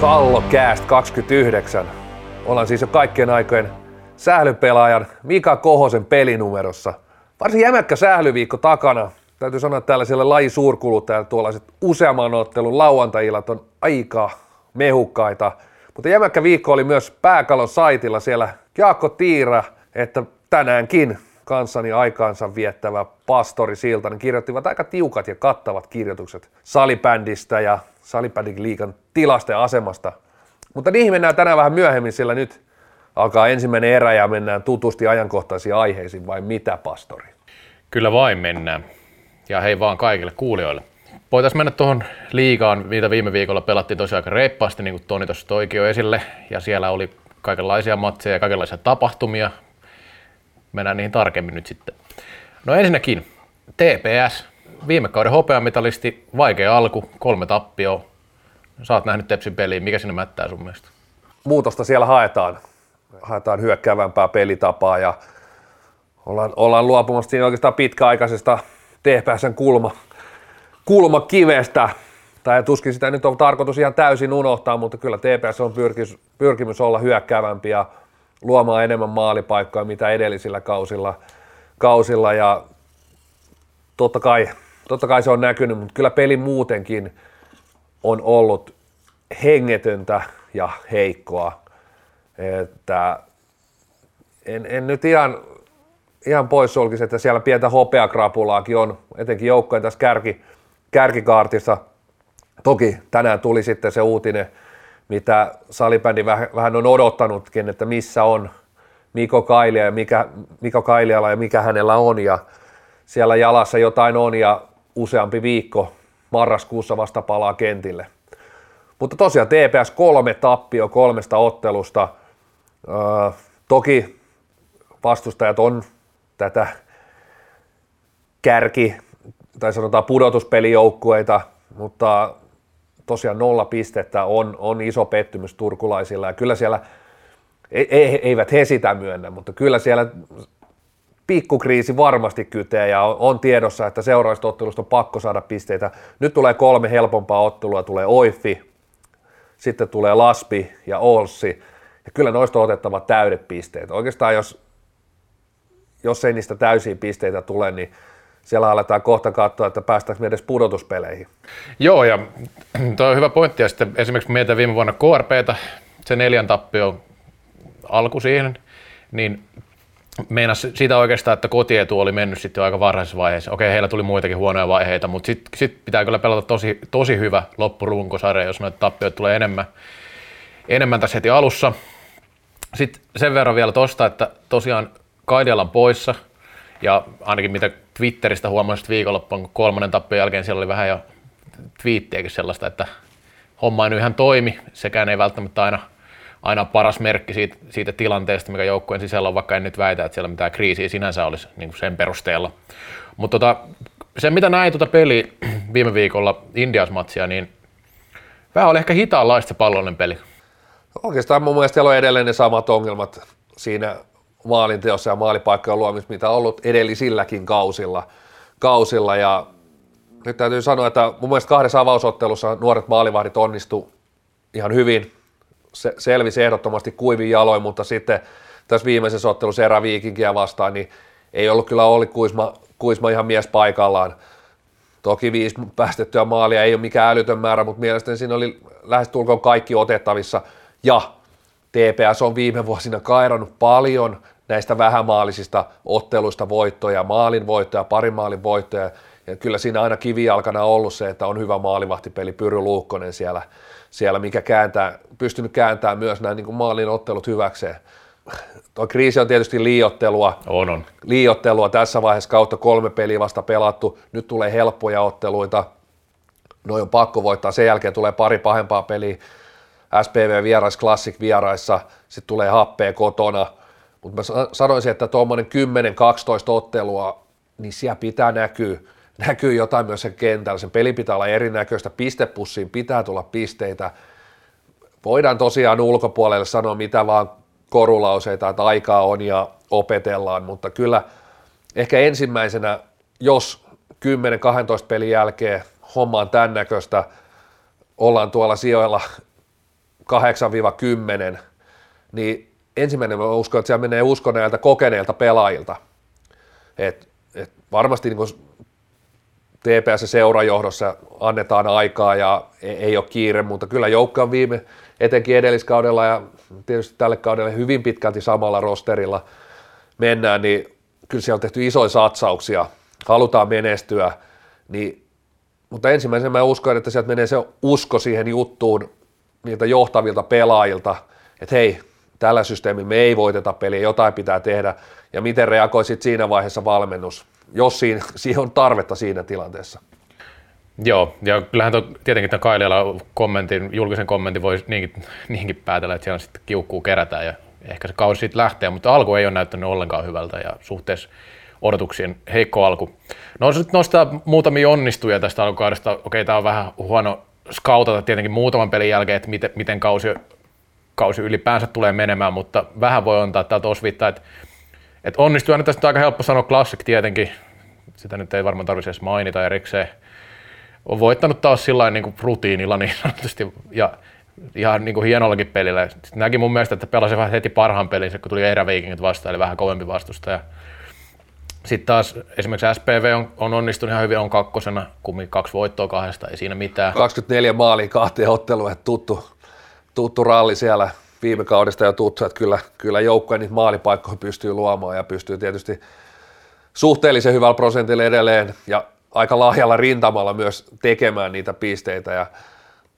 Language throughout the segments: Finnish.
Kallo Cast 29. Ollaan siis jo kaikkien aikojen sählypelaajan Mika Kohosen pelinumerossa. Varsin jämäkkä sählyviikko takana. Täytyy sanoa, että tällaiselle lajisuurkuluttajalle tuollaiset useamman ottelun lauantajillat on aika mehukkaita. Mutta jämäkkä viikko oli myös Pääkalon saitilla siellä Jaakko Tiira, että tänäänkin kanssani aikaansa viettävä pastori Siltanen kirjoittivat aika tiukat ja kattavat kirjoitukset salibändistä ja salibändin liikan tilasta ja asemasta. Mutta niihin mennään tänään vähän myöhemmin, sillä nyt alkaa ensimmäinen erä ja mennään tutusti ajankohtaisiin aiheisiin, vai mitä, pastori? Kyllä vain mennään. Ja hei vaan kaikille kuulijoille. Voitaisiin mennä tuohon liigaan, mitä viime viikolla pelattiin tosiaan aika reippaasti, niin kuin Toni tuossa toikin jo esille. Ja siellä oli kaikenlaisia matseja ja kaikenlaisia tapahtumia. Mennään niihin tarkemmin nyt sitten. No ensinnäkin TPS, viime kauden hopeamitalisti, vaikea alku, kolme tappioa. Oot nähnyt Tepsin peliin, mikä sinne mättää sun mielestä? Muutosta siellä haetaan. Haetaan hyökkäävämpää pelitapaa ja ollaan, ollaan luopumassa siinä oikeastaan pitkäaikaisesta TPSn kulma, kulmakivestä. Tai tuskin sitä nyt on tarkoitus ihan täysin unohtaa, mutta kyllä TPS on pyrkimys, pyrkimys olla hyökkäävämpi ja luomaan enemmän maalipaikkoja mitä edellisillä kausilla, kausilla ja totta kai, totta kai se on näkynyt, mutta kyllä peli muutenkin on ollut hengetöntä ja heikkoa. Että en, en nyt ihan, ihan pois sulkisi, että siellä pientä hopeakrapulaakin on, etenkin joukkojen tässä kärki, kärkikaartissa. Toki tänään tuli sitten se uutinen, mitä salibändi vähän, vähän on odottanutkin, että missä on Miko Kailia ja mikä, Miko Kailiala ja mikä hänellä on ja siellä jalassa jotain on ja useampi viikko marraskuussa vasta palaa kentille. Mutta tosiaan TPS kolme tappio kolmesta ottelusta. Öö, toki vastustajat on tätä kärki, tai sanotaan pudotuspelijoukkueita, mutta tosiaan nolla pistettä on, on iso pettymys turkulaisilla ja kyllä siellä, e, e, eivät he sitä myönnä, mutta kyllä siellä pikkukriisi varmasti kytee ja on, tiedossa, että seuraavasta ottelusta on pakko saada pisteitä. Nyt tulee kolme helpompaa ottelua, tulee Oifi, sitten tulee Laspi ja Olssi ja kyllä noista on otettava täydet pisteet. Oikeastaan jos, jos ei niistä täysiä pisteitä tule, niin siellä aletaan kohta katsoa, että päästäänkö me edes pudotuspeleihin. Joo, ja tuo on hyvä pointti. Ja sitten esimerkiksi mietitään viime vuonna KRPtä, se neljän tappio alku siihen, niin meinas siitä oikeastaan, että kotietu oli mennyt sitten jo aika varhaisessa vaiheessa. Okei, heillä tuli muitakin huonoja vaiheita, mutta sitten sit pitää kyllä pelata tosi, tosi hyvä loppurunkosarja, jos noita tappioita tulee enemmän, enemmän tässä heti alussa. Sitten sen verran vielä tosta, että tosiaan Kaidialan poissa, ja ainakin mitä Twitteristä huomasin viikonloppuun, kun kolmannen tappion jälkeen siellä oli vähän jo twiittiäkin sellaista, että homma ei nyt ihan toimi, sekään ei välttämättä aina, aina paras merkki siitä, siitä tilanteesta, mikä joukkueen sisällä on, vaikka en nyt väitä, että siellä mitään kriisiä sinänsä olisi niin sen perusteella. Mutta tota, se, mitä näin tuota peliä viime viikolla Indias-matsia, niin vähän oli ehkä hitaanlaista pallollinen peli. Oikeastaan mun mielestä siellä on edelleen ne samat ongelmat siinä maalinteossa ja maalipaikkojen luomista, mitä on ollut edellisilläkin kausilla. kausilla ja nyt täytyy sanoa, että mun mielestä kahdessa avausottelussa nuoret maalivahdit onnistu ihan hyvin, se, selvisi ehdottomasti kuivin jaloin, mutta sitten tässä viimeisessä ottelussa eräviikinkiä vastaan, niin ei ollut kyllä Olli Kuisma, Kuisma ihan mies paikallaan. Toki viisi päästettyä maalia ei ole mikään älytön määrä, mutta mielestäni siinä oli lähestulkoon kaikki otettavissa. Ja TPS on viime vuosina kairannut paljon näistä vähämaalisista otteluista voittoja, maalin voittoja, parin maalin voittoja, ja kyllä siinä aina kivijalkana on ollut se, että on hyvä maalivahtipeli Pyry Luukkonen siellä, siellä mikä kääntää, pystynyt kääntämään myös nämä niin maalin ottelut hyväkseen. Tuo kriisi on tietysti liiottelua. On, on. Liiottelua tässä vaiheessa kautta kolme peliä vasta pelattu. Nyt tulee helppoja otteluita. Noin on pakko voittaa. Sen jälkeen tulee pari pahempaa peliä. SPV vierais, Classic vieraissa. Sitten tulee happea kotona. Mutta mä sanoisin, että tuommoinen 10-12 ottelua, niin siellä pitää näkyä, näkyy jotain myös sen kentällä. Sen peli pitää olla erinäköistä, pistepussiin pitää tulla pisteitä. Voidaan tosiaan ulkopuolelle sanoa mitä vaan korulauseita, että aikaa on ja opetellaan, mutta kyllä ehkä ensimmäisenä, jos 10-12 pelin jälkeen homma on tämän näköistä, ollaan tuolla sijoilla 8-10, niin ensimmäinen mä uskon, että siellä menee usko näiltä kokeneilta pelaajilta. Et, et varmasti niin TPS seurajohdossa annetaan aikaa ja ei, ei ole kiire, mutta kyllä joukko on viime, etenkin edelliskaudella ja tietysti tälle kaudelle hyvin pitkälti samalla rosterilla mennään, niin kyllä siellä on tehty isoja satsauksia, halutaan menestyä, niin, mutta ensimmäisenä mä uskon, että sieltä menee se usko siihen juttuun niiltä johtavilta pelaajilta, että hei, tällä systeemillä me ei voiteta peliä, jotain pitää tehdä, ja miten reagoisit siinä vaiheessa valmennus, jos siinä, siihen on tarvetta siinä tilanteessa. Joo, ja kyllähän tuo, tietenkin tämän Kailiala kommentin, julkisen kommentin voi niinkin, niinkin päätellä, että siellä sitten kiukkuu kerätään ja ehkä se kausi siitä lähtee, mutta alku ei ole näyttänyt ollenkaan hyvältä ja suhteessa odotuksien heikko alku. No sitten nostaa muutamia onnistuja tästä alkukaudesta. Okei, tämä on vähän huono skautata tietenkin muutaman pelin jälkeen, että miten, miten kausi, kausi ylipäänsä tulee menemään, mutta vähän voi antaa täältä osvittaa, että, että onnistuu aina tästä aika helppo sanoa Classic tietenkin, sitä nyt ei varmaan tarvitse edes mainita erikseen. On voittanut taas sillä niin kuin rutiinilla niin sanotusti, ja ihan niin kuin hienollakin pelillä. Sitten näki mun mielestä, että pelasi vähän heti parhaan pelin, kun tuli eräviikingit vastaan, eli vähän kovempi vastustaja. Sitten taas esimerkiksi SPV on, on onnistunut ihan hyvin, on kakkosena, kummin kaksi voittoa kahdesta, ei siinä mitään. 24 maalia kahteen otteluun, tuttu, tuttu ralli siellä viime kaudesta ja tuttu, että kyllä, kyllä joukkoja niitä maalipaikkoja pystyy luomaan ja pystyy tietysti suhteellisen hyvällä prosentilla edelleen ja aika lahjalla rintamalla myös tekemään niitä pisteitä ja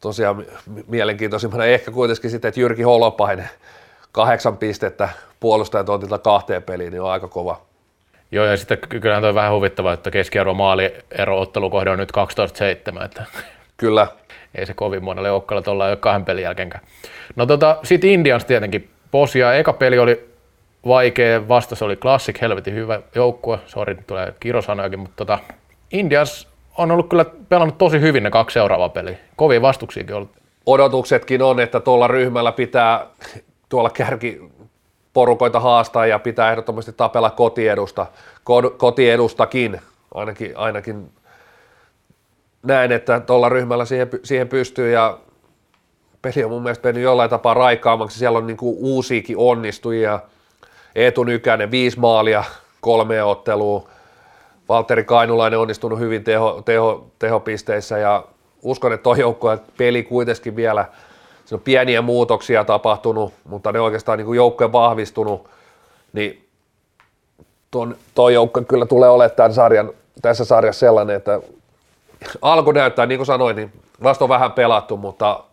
tosiaan mielenkiintoisimmana ehkä kuitenkin sitten, että Jyrki Holopainen kahdeksan pistettä puolustajatontilta kahteen peliin, niin on aika kova. Joo, ja sitten kyllähän on vähän huvittavaa, että keskiarvo maaliero ottelukohde on nyt 12-7, että Kyllä. Ei se kovin monelle joukkueelle tuolla jo kahden pelin jälkeenkään. No tota, sitten Indians tietenkin. Posia, eka peli oli vaikea, vastas oli Classic, helvetin hyvä joukkue, sori, tulee kirosanojakin, mutta tota, Indians on ollut kyllä pelannut tosi hyvin ne kaksi seuraavaa peliä. Kovia vastuksiakin ollut. Odotuksetkin on, että tuolla ryhmällä pitää tuolla kärki porukoita haastaa ja pitää ehdottomasti tapella kotiedusta, kotiedustakin, ainakin, ainakin näen, että tuolla ryhmällä siihen, siihen pystyy ja peli on mun mielestä mennyt jollain tapaa raikaammaksi, siellä on niin kuin uusiakin onnistujia, Eetu Nykänen viisi maalia, kolme ottelua, Valtteri Kainulainen onnistunut hyvin teho, teho, tehopisteissä ja uskon, että tuo joukko peli kuitenkin vielä, siinä on pieniä muutoksia tapahtunut, mutta ne oikeastaan niin joukkojen vahvistunut, niin tuo joukko kyllä tulee olemaan tämän sarjan, tässä sarjassa sellainen, että alku näyttää, niin kuin sanoin, niin vasta on vähän pelattu, mutta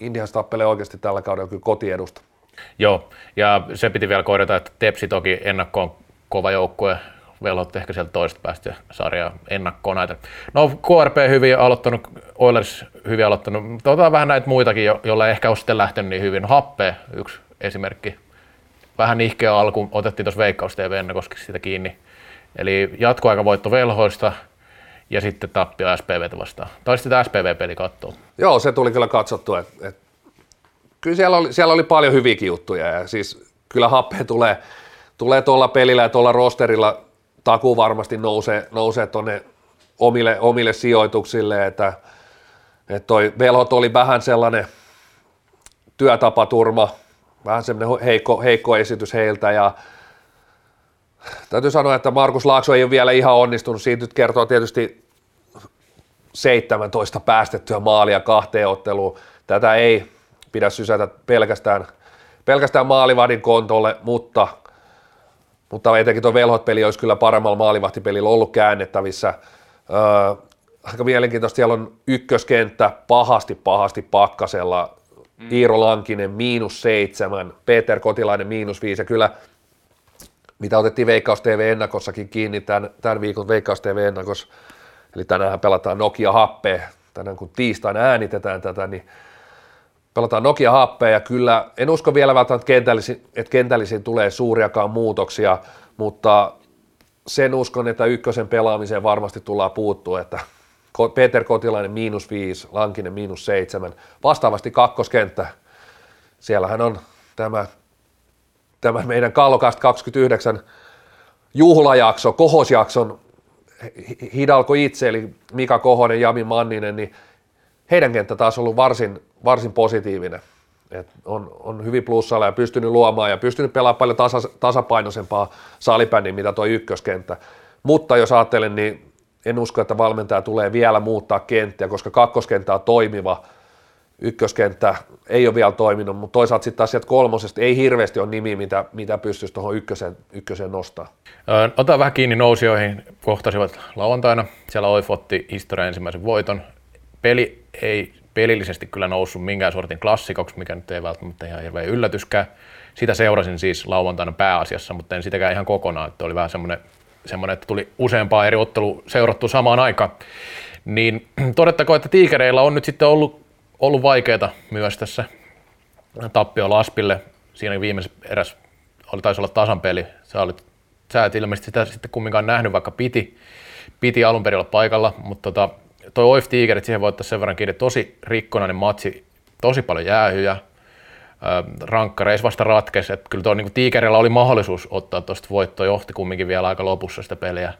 Indians tappelee oikeasti tällä kaudella kyllä kotiedusta. Joo, ja se piti vielä korjata, että Tepsi toki ennakkoon kova joukkue, velhot ehkä sieltä toista päästä sarjaa ennakkoon näitä. No KRP hyvin aloittanut, Oilers hyvin aloittanut, mutta otetaan vähän näitä muitakin, jo, joilla ehkä on sitten lähtenyt niin hyvin. Happe, yksi esimerkki. Vähän nihkeä alku, otettiin tuossa Veikkaus TV koska sitä kiinni. Eli jatkoaikavoitto velhoista ja sitten tappio SPVtä vastaan. Tai sitten SPV-peli katsoa. Joo, se tuli kyllä katsottua. Et, et, kyllä siellä oli, siellä oli paljon hyviäkin juttuja ja siis kyllä Happe tulee, tulee tuolla pelillä ja tuolla rosterilla takuu varmasti nousee, nousee tuonne omille, omille sijoituksille, että, että toi velhot oli vähän sellainen työtapaturma, vähän semmoinen heikko, heikko esitys heiltä ja täytyy sanoa, että Markus Laakso ei ole vielä ihan onnistunut, siitä nyt kertoo tietysti 17 päästettyä maalia kahteen otteluun, tätä ei pidä sysätä pelkästään, pelkästään maalivadin kontolle, mutta mutta etenkin tuo velhot-peli olisi kyllä paremmalla maalivahtipelillä ollut käännettävissä. Öö, aika mielenkiintoista, siellä on ykköskenttä pahasti pahasti pakkasella, mm. Iiro Lankinen miinus seitsemän, Peter Kotilainen miinus viisi, ja kyllä mitä otettiin Veikkaus TV-ennakossakin kiinni tämän, tämän viikon Veikkaus TV-ennakos, eli tänään pelataan Nokia Happe, tänään kun tiistaina äänitetään tätä, niin pelataan Nokia happea ja kyllä en usko vielä välttämättä, kentällisiin, että kentällisiin tulee suuriakaan muutoksia, mutta sen uskon, että ykkösen pelaamiseen varmasti tullaan puuttua, että Peter Kotilainen miinus viisi, Lankinen miinus seitsemän, vastaavasti kakkoskenttä. Siellähän on tämä, tämä meidän Kallokast 29 juhlajakso, kohosjakson hidalko itse, eli Mika Kohonen, Jami Manninen, niin heidän kenttä taas on ollut varsin, varsin positiivinen. Et on, on hyvin plussalla ja pystynyt luomaan ja pystynyt pelaamaan paljon tasa, tasapainoisempaa salibändiä, mitä tuo ykköskenttä. Mutta jos ajattelen, niin en usko, että valmentaja tulee vielä muuttaa kenttiä, koska kakkoskenttä on toimiva, ykköskenttä ei ole vielä toiminut, mutta toisaalta sitten taas sieltä kolmosesta ei hirveästi ole nimi, mitä, mitä pystyisi tuohon ykköseen, ykköseen nostaa. Ota vähän kiinni nousijoihin, kohtasivat lauantaina. Siellä Oif otti historian ensimmäisen voiton. Peli ei pelillisesti kyllä noussut minkään sortin klassikoksi, mikä nyt ei välttämättä ihan hirveä yllätyskään. Sitä seurasin siis lauantaina pääasiassa, mutta en sitäkään ihan kokonaan, että oli vähän semmoinen, semmoinen että tuli useampaa eri ottelu seurattu samaan aikaan. Niin todettakoon, että tiikereillä on nyt sitten ollut, ollut vaikeaa myös tässä tappio Laspille. Siinä viimeisessä eräs oli, taisi olla tasan peli. Sä, olit, sä et ilmeisesti sitä sitten kumminkaan nähnyt, vaikka piti, piti alun perin olla paikalla, mutta tota, toi Oif Tigerit siihen voittaisi sen verran kiinni, tosi rikkonainen matsi, tosi paljon jäähyjä, rankkareissa vasta ratkesi, että kyllä tuo niin Tigerillä oli mahdollisuus ottaa tuosta voittoa, johti kumminkin vielä aika lopussa sitä peliä,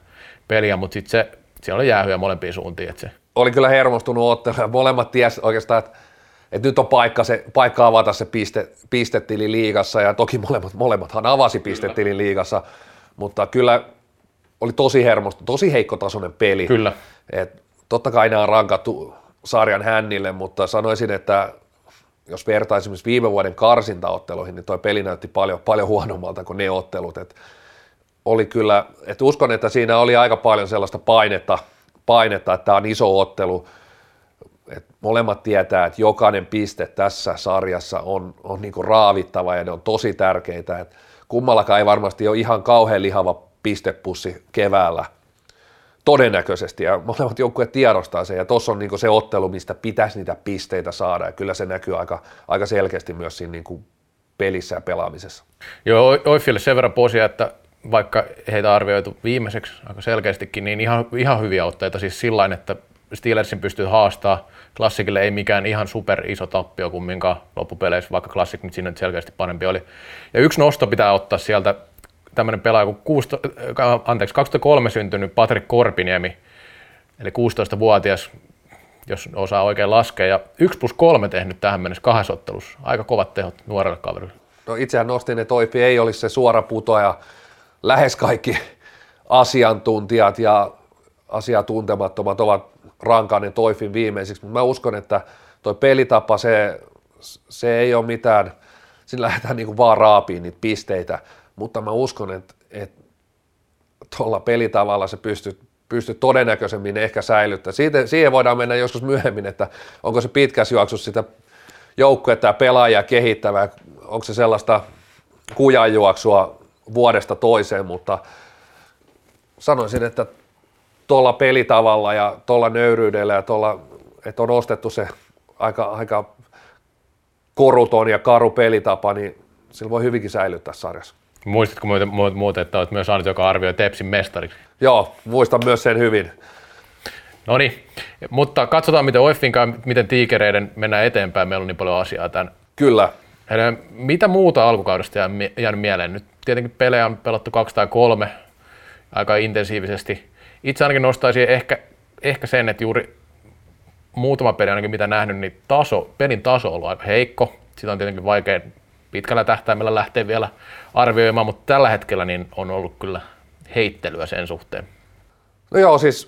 peliä mutta sitten se, siellä oli jäähyjä molempiin suuntiin. Että se. Oli kyllä hermostunut ottelu ja molemmat ties oikeastaan, että, että nyt on paikka, se, paikka avata se piste, pistetili liigassa ja toki molemmat, molemmathan avasi pistetili liigassa, mutta kyllä oli tosi hermostunut, tosi heikkotasoinen peli. Kyllä. Et totta kai nämä on rankattu sarjan hännille, mutta sanoisin, että jos vertaa esimerkiksi viime vuoden karsintaotteluihin, niin tuo peli näytti paljon, paljon huonommalta kuin ne ottelut. Et oli kyllä, että uskon, että siinä oli aika paljon sellaista painetta, painetta että tämä on iso ottelu. Et molemmat tietää, että jokainen piste tässä sarjassa on, on niinku raavittava ja ne on tosi tärkeitä. Et kummallakaan ei varmasti ole ihan kauhean lihava pistepussi keväällä – todennäköisesti, ja molemmat joukkueet tiedostaa sen, ja tuossa on niin se ottelu, mistä pitäisi niitä pisteitä saada, ja kyllä se näkyy aika, aika selkeästi myös siinä niin pelissä ja pelaamisessa. Joo, Oifille sen verran posia, että vaikka heitä arvioitu viimeiseksi aika selkeästikin, niin ihan, ihan hyviä otteita siis sillä että Steelersin pystyy haastaa. Klassikille ei mikään ihan super iso tappio kumminkaan loppupeleissä, vaikka Classic nyt sinne selkeästi parempi oli. Ja yksi nosto pitää ottaa sieltä tämmöinen pelaaja kuin 16, äh, anteeksi, 2003 syntynyt Patrik Korpiniemi, eli 16-vuotias, jos osaa oikein laskea, ja 1 plus 3 tehnyt tähän mennessä kahdessa ottelussa. Aika kovat tehot nuorelle kaverille. No itsehän nostin, että Toifi ei olisi se suora putoja. Lähes kaikki asiantuntijat ja asiantuntemattomat ovat rankainen Toifin viimeisiksi, mutta mä uskon, että toi pelitapa, se, se ei ole mitään, siinä lähdetään niin kuin vaan raapiin niitä pisteitä mutta mä uskon, että, että tuolla pelitavalla se pystyy, pystyy todennäköisemmin ehkä säilyttämään. Siitä, siihen voidaan mennä joskus myöhemmin, että onko se pitkäs juoksussa sitä joukkuetta ja pelaajia kehittävää, onko se sellaista kujanjuoksua vuodesta toiseen, mutta sanoisin, että tuolla pelitavalla ja tuolla nöyryydellä ja tuolla, että on ostettu se aika, aika koruton ja karu pelitapa, niin sillä voi hyvinkin säilyttää sarjassa. Muistatko muuten, muuten että olet myös ainut, joka arvioi Tepsin mestariksi? Joo, muistan myös sen hyvin. No niin, mutta katsotaan miten Oiffin miten tiikereiden mennään eteenpäin. Meillä on niin paljon asiaa tämän. Kyllä. Heidän, mitä muuta alkukaudesta jää, jäänyt mieleen? Nyt tietenkin pelejä on pelattu kaksi tai kolme aika intensiivisesti. Itse ainakin nostaisin ehkä, ehkä sen, että juuri muutama peli ainakin mitä nähnyt, niin taso, pelin taso on ollut aika heikko. Sitä on tietenkin vaikea pitkällä tähtäimellä lähteä vielä arvioimaan, mutta tällä hetkellä niin on ollut kyllä heittelyä sen suhteen. No joo, siis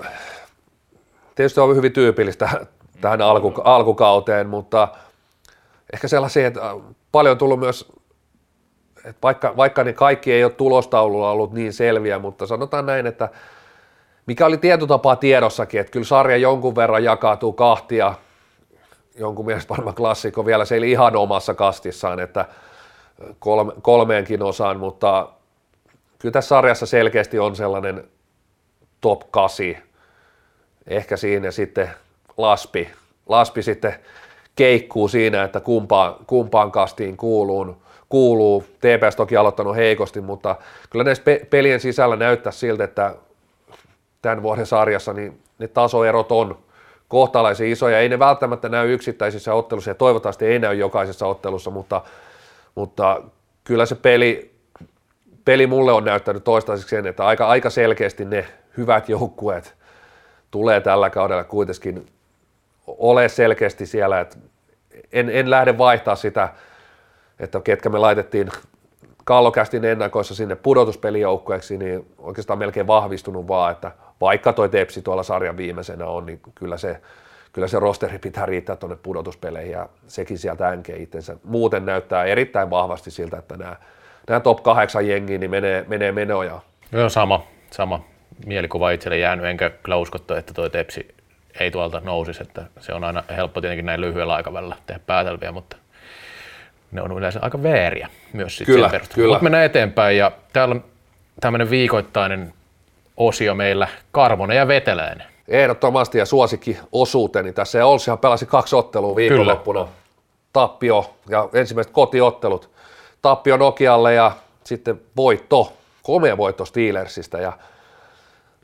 tietysti on hyvin tyypillistä tähän alku, alkukauteen, mutta ehkä sellaisia, että paljon on tullut myös, että vaikka, vaikka ne kaikki ei ole tulostaululla ollut niin selviä, mutta sanotaan näin, että mikä oli tietotapaa tiedossakin, että kyllä sarja jonkun verran jakautuu kahtia, jonkun mielestä varmaan klassikko vielä se ihan omassa kastissaan, että kolme, kolmeenkin osaan, mutta kyllä tässä sarjassa selkeästi on sellainen top 8, ehkä siinä sitten Laspi, Laspi sitten keikkuu siinä, että kumpaan, kumpaan kastiin kuuluu, kuuluu. TPS toki aloittanut heikosti, mutta kyllä näissä pe- pelien sisällä näyttää siltä, että tämän vuoden sarjassa niin ne tasoerot on kohtalaisen isoja. Ei ne välttämättä näy yksittäisissä otteluissa ja toivottavasti ei näy jokaisessa ottelussa, mutta mutta kyllä se peli, peli mulle on näyttänyt toistaiseksi sen, että aika, aika selkeästi ne hyvät joukkueet tulee tällä kaudella kuitenkin ole selkeästi siellä, että en, en lähde vaihtaa sitä että ketkä me laitettiin kallokästin ennakoissa sinne pudotuspelijoukkueeksi, niin oikeastaan melkein vahvistunut vaan, että vaikka toi Tepsi tuolla sarjan viimeisenä on, niin kyllä se, kyllä se rosteri pitää riittää tuonne pudotuspeleihin ja sekin sieltä änkee itsensä. Muuten näyttää erittäin vahvasti siltä, että nämä, nämä top 8 jengiä niin menee, menee menoja. Joo, sama, sama mielikuva itselle jäänyt, enkä kyllä uskottu, että tuo Tepsi ei tuolta nousisi, että se on aina helppo tietenkin näin lyhyellä aikavälillä tehdä päätelmiä, mutta ne on yleensä aika vääriä myös sitten Kyllä, sen perusteella. kyllä. Mutta mennään eteenpäin ja täällä on tämmöinen viikoittainen osio meillä Karvonen ja Veteläinen. Ehdottomasti ja suosikki osuuteni tässä. Ja Olsihan pelasi kaksi ottelua viikonloppuna. Tappio ja ensimmäiset kotiottelut. Tappio Nokialle ja sitten voitto, komea voitto Steelersistä. Ja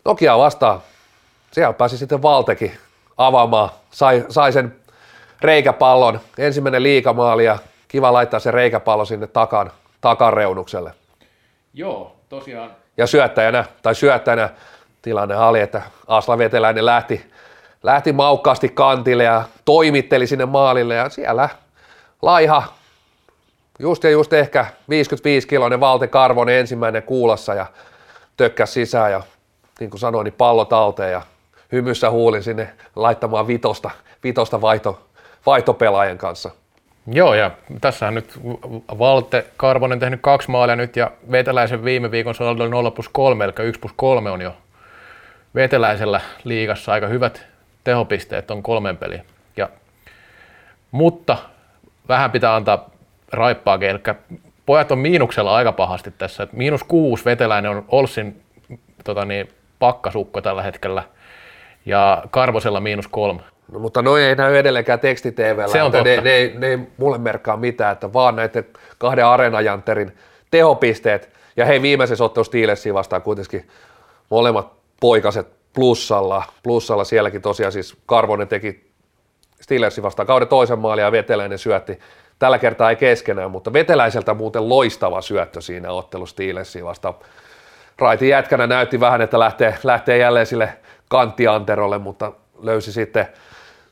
Nokia vastaan, siellä pääsi sitten Valteki avaamaan, sai, sai sen reikäpallon, ensimmäinen liikamaali ja kiva laittaa se reikäpallo sinne takan, takareunukselle. Joo, tosiaan. Ja syöttäjänä, tai syöttäjänä tilanne oli, että Asla Veteläinen lähti, lähti maukkaasti kantille ja toimitteli sinne maalille ja siellä laiha, just ja just ehkä 55-kiloinen Valte Karvonen ensimmäinen kuulassa ja tökkäs sisään ja niin kuin sanoin, niin pallo talteen ja hymyssä huulin sinne laittamaan vitosta, vitosta vaihto, vaihtopelaajan kanssa. Joo, ja tässähän nyt Valte Karvonen tehnyt kaksi maalia nyt, ja Veteläisen viime viikon saldo oli 0 plus 3, eli 1 plus 3 on jo Veteläisellä liigassa aika hyvät tehopisteet on kolmen peliin. Ja, mutta vähän pitää antaa raippaakin, eli pojat on miinuksella aika pahasti tässä. Et miinus kuusi Veteläinen on Olsin tota niin, pakkasukko tällä hetkellä, ja Karvosella miinus kolme. No, mutta noin ei näy edelleenkään teksti-TVllä. Se on ne, totta. ne, ei- ne, ei mulle merkkaa mitään, että vaan näiden kahden areenajantterin tehopisteet. Ja hei, viimeisessä ottelussa Steelersiin vastaan kuitenkin molemmat poikaset plussalla. Plussalla sielläkin tosiaan siis Karvonen teki Steelersin vastaan kauden toisen maalin ja Veteläinen syötti. Tällä kertaa ei keskenään, mutta Veteläiseltä muuten loistava syöttö siinä ottelussa Steelersiin vastaan. Raitin jätkänä näytti vähän, että lähtee, lähtee jälleen sille kanttianterolle, mutta löysi sitten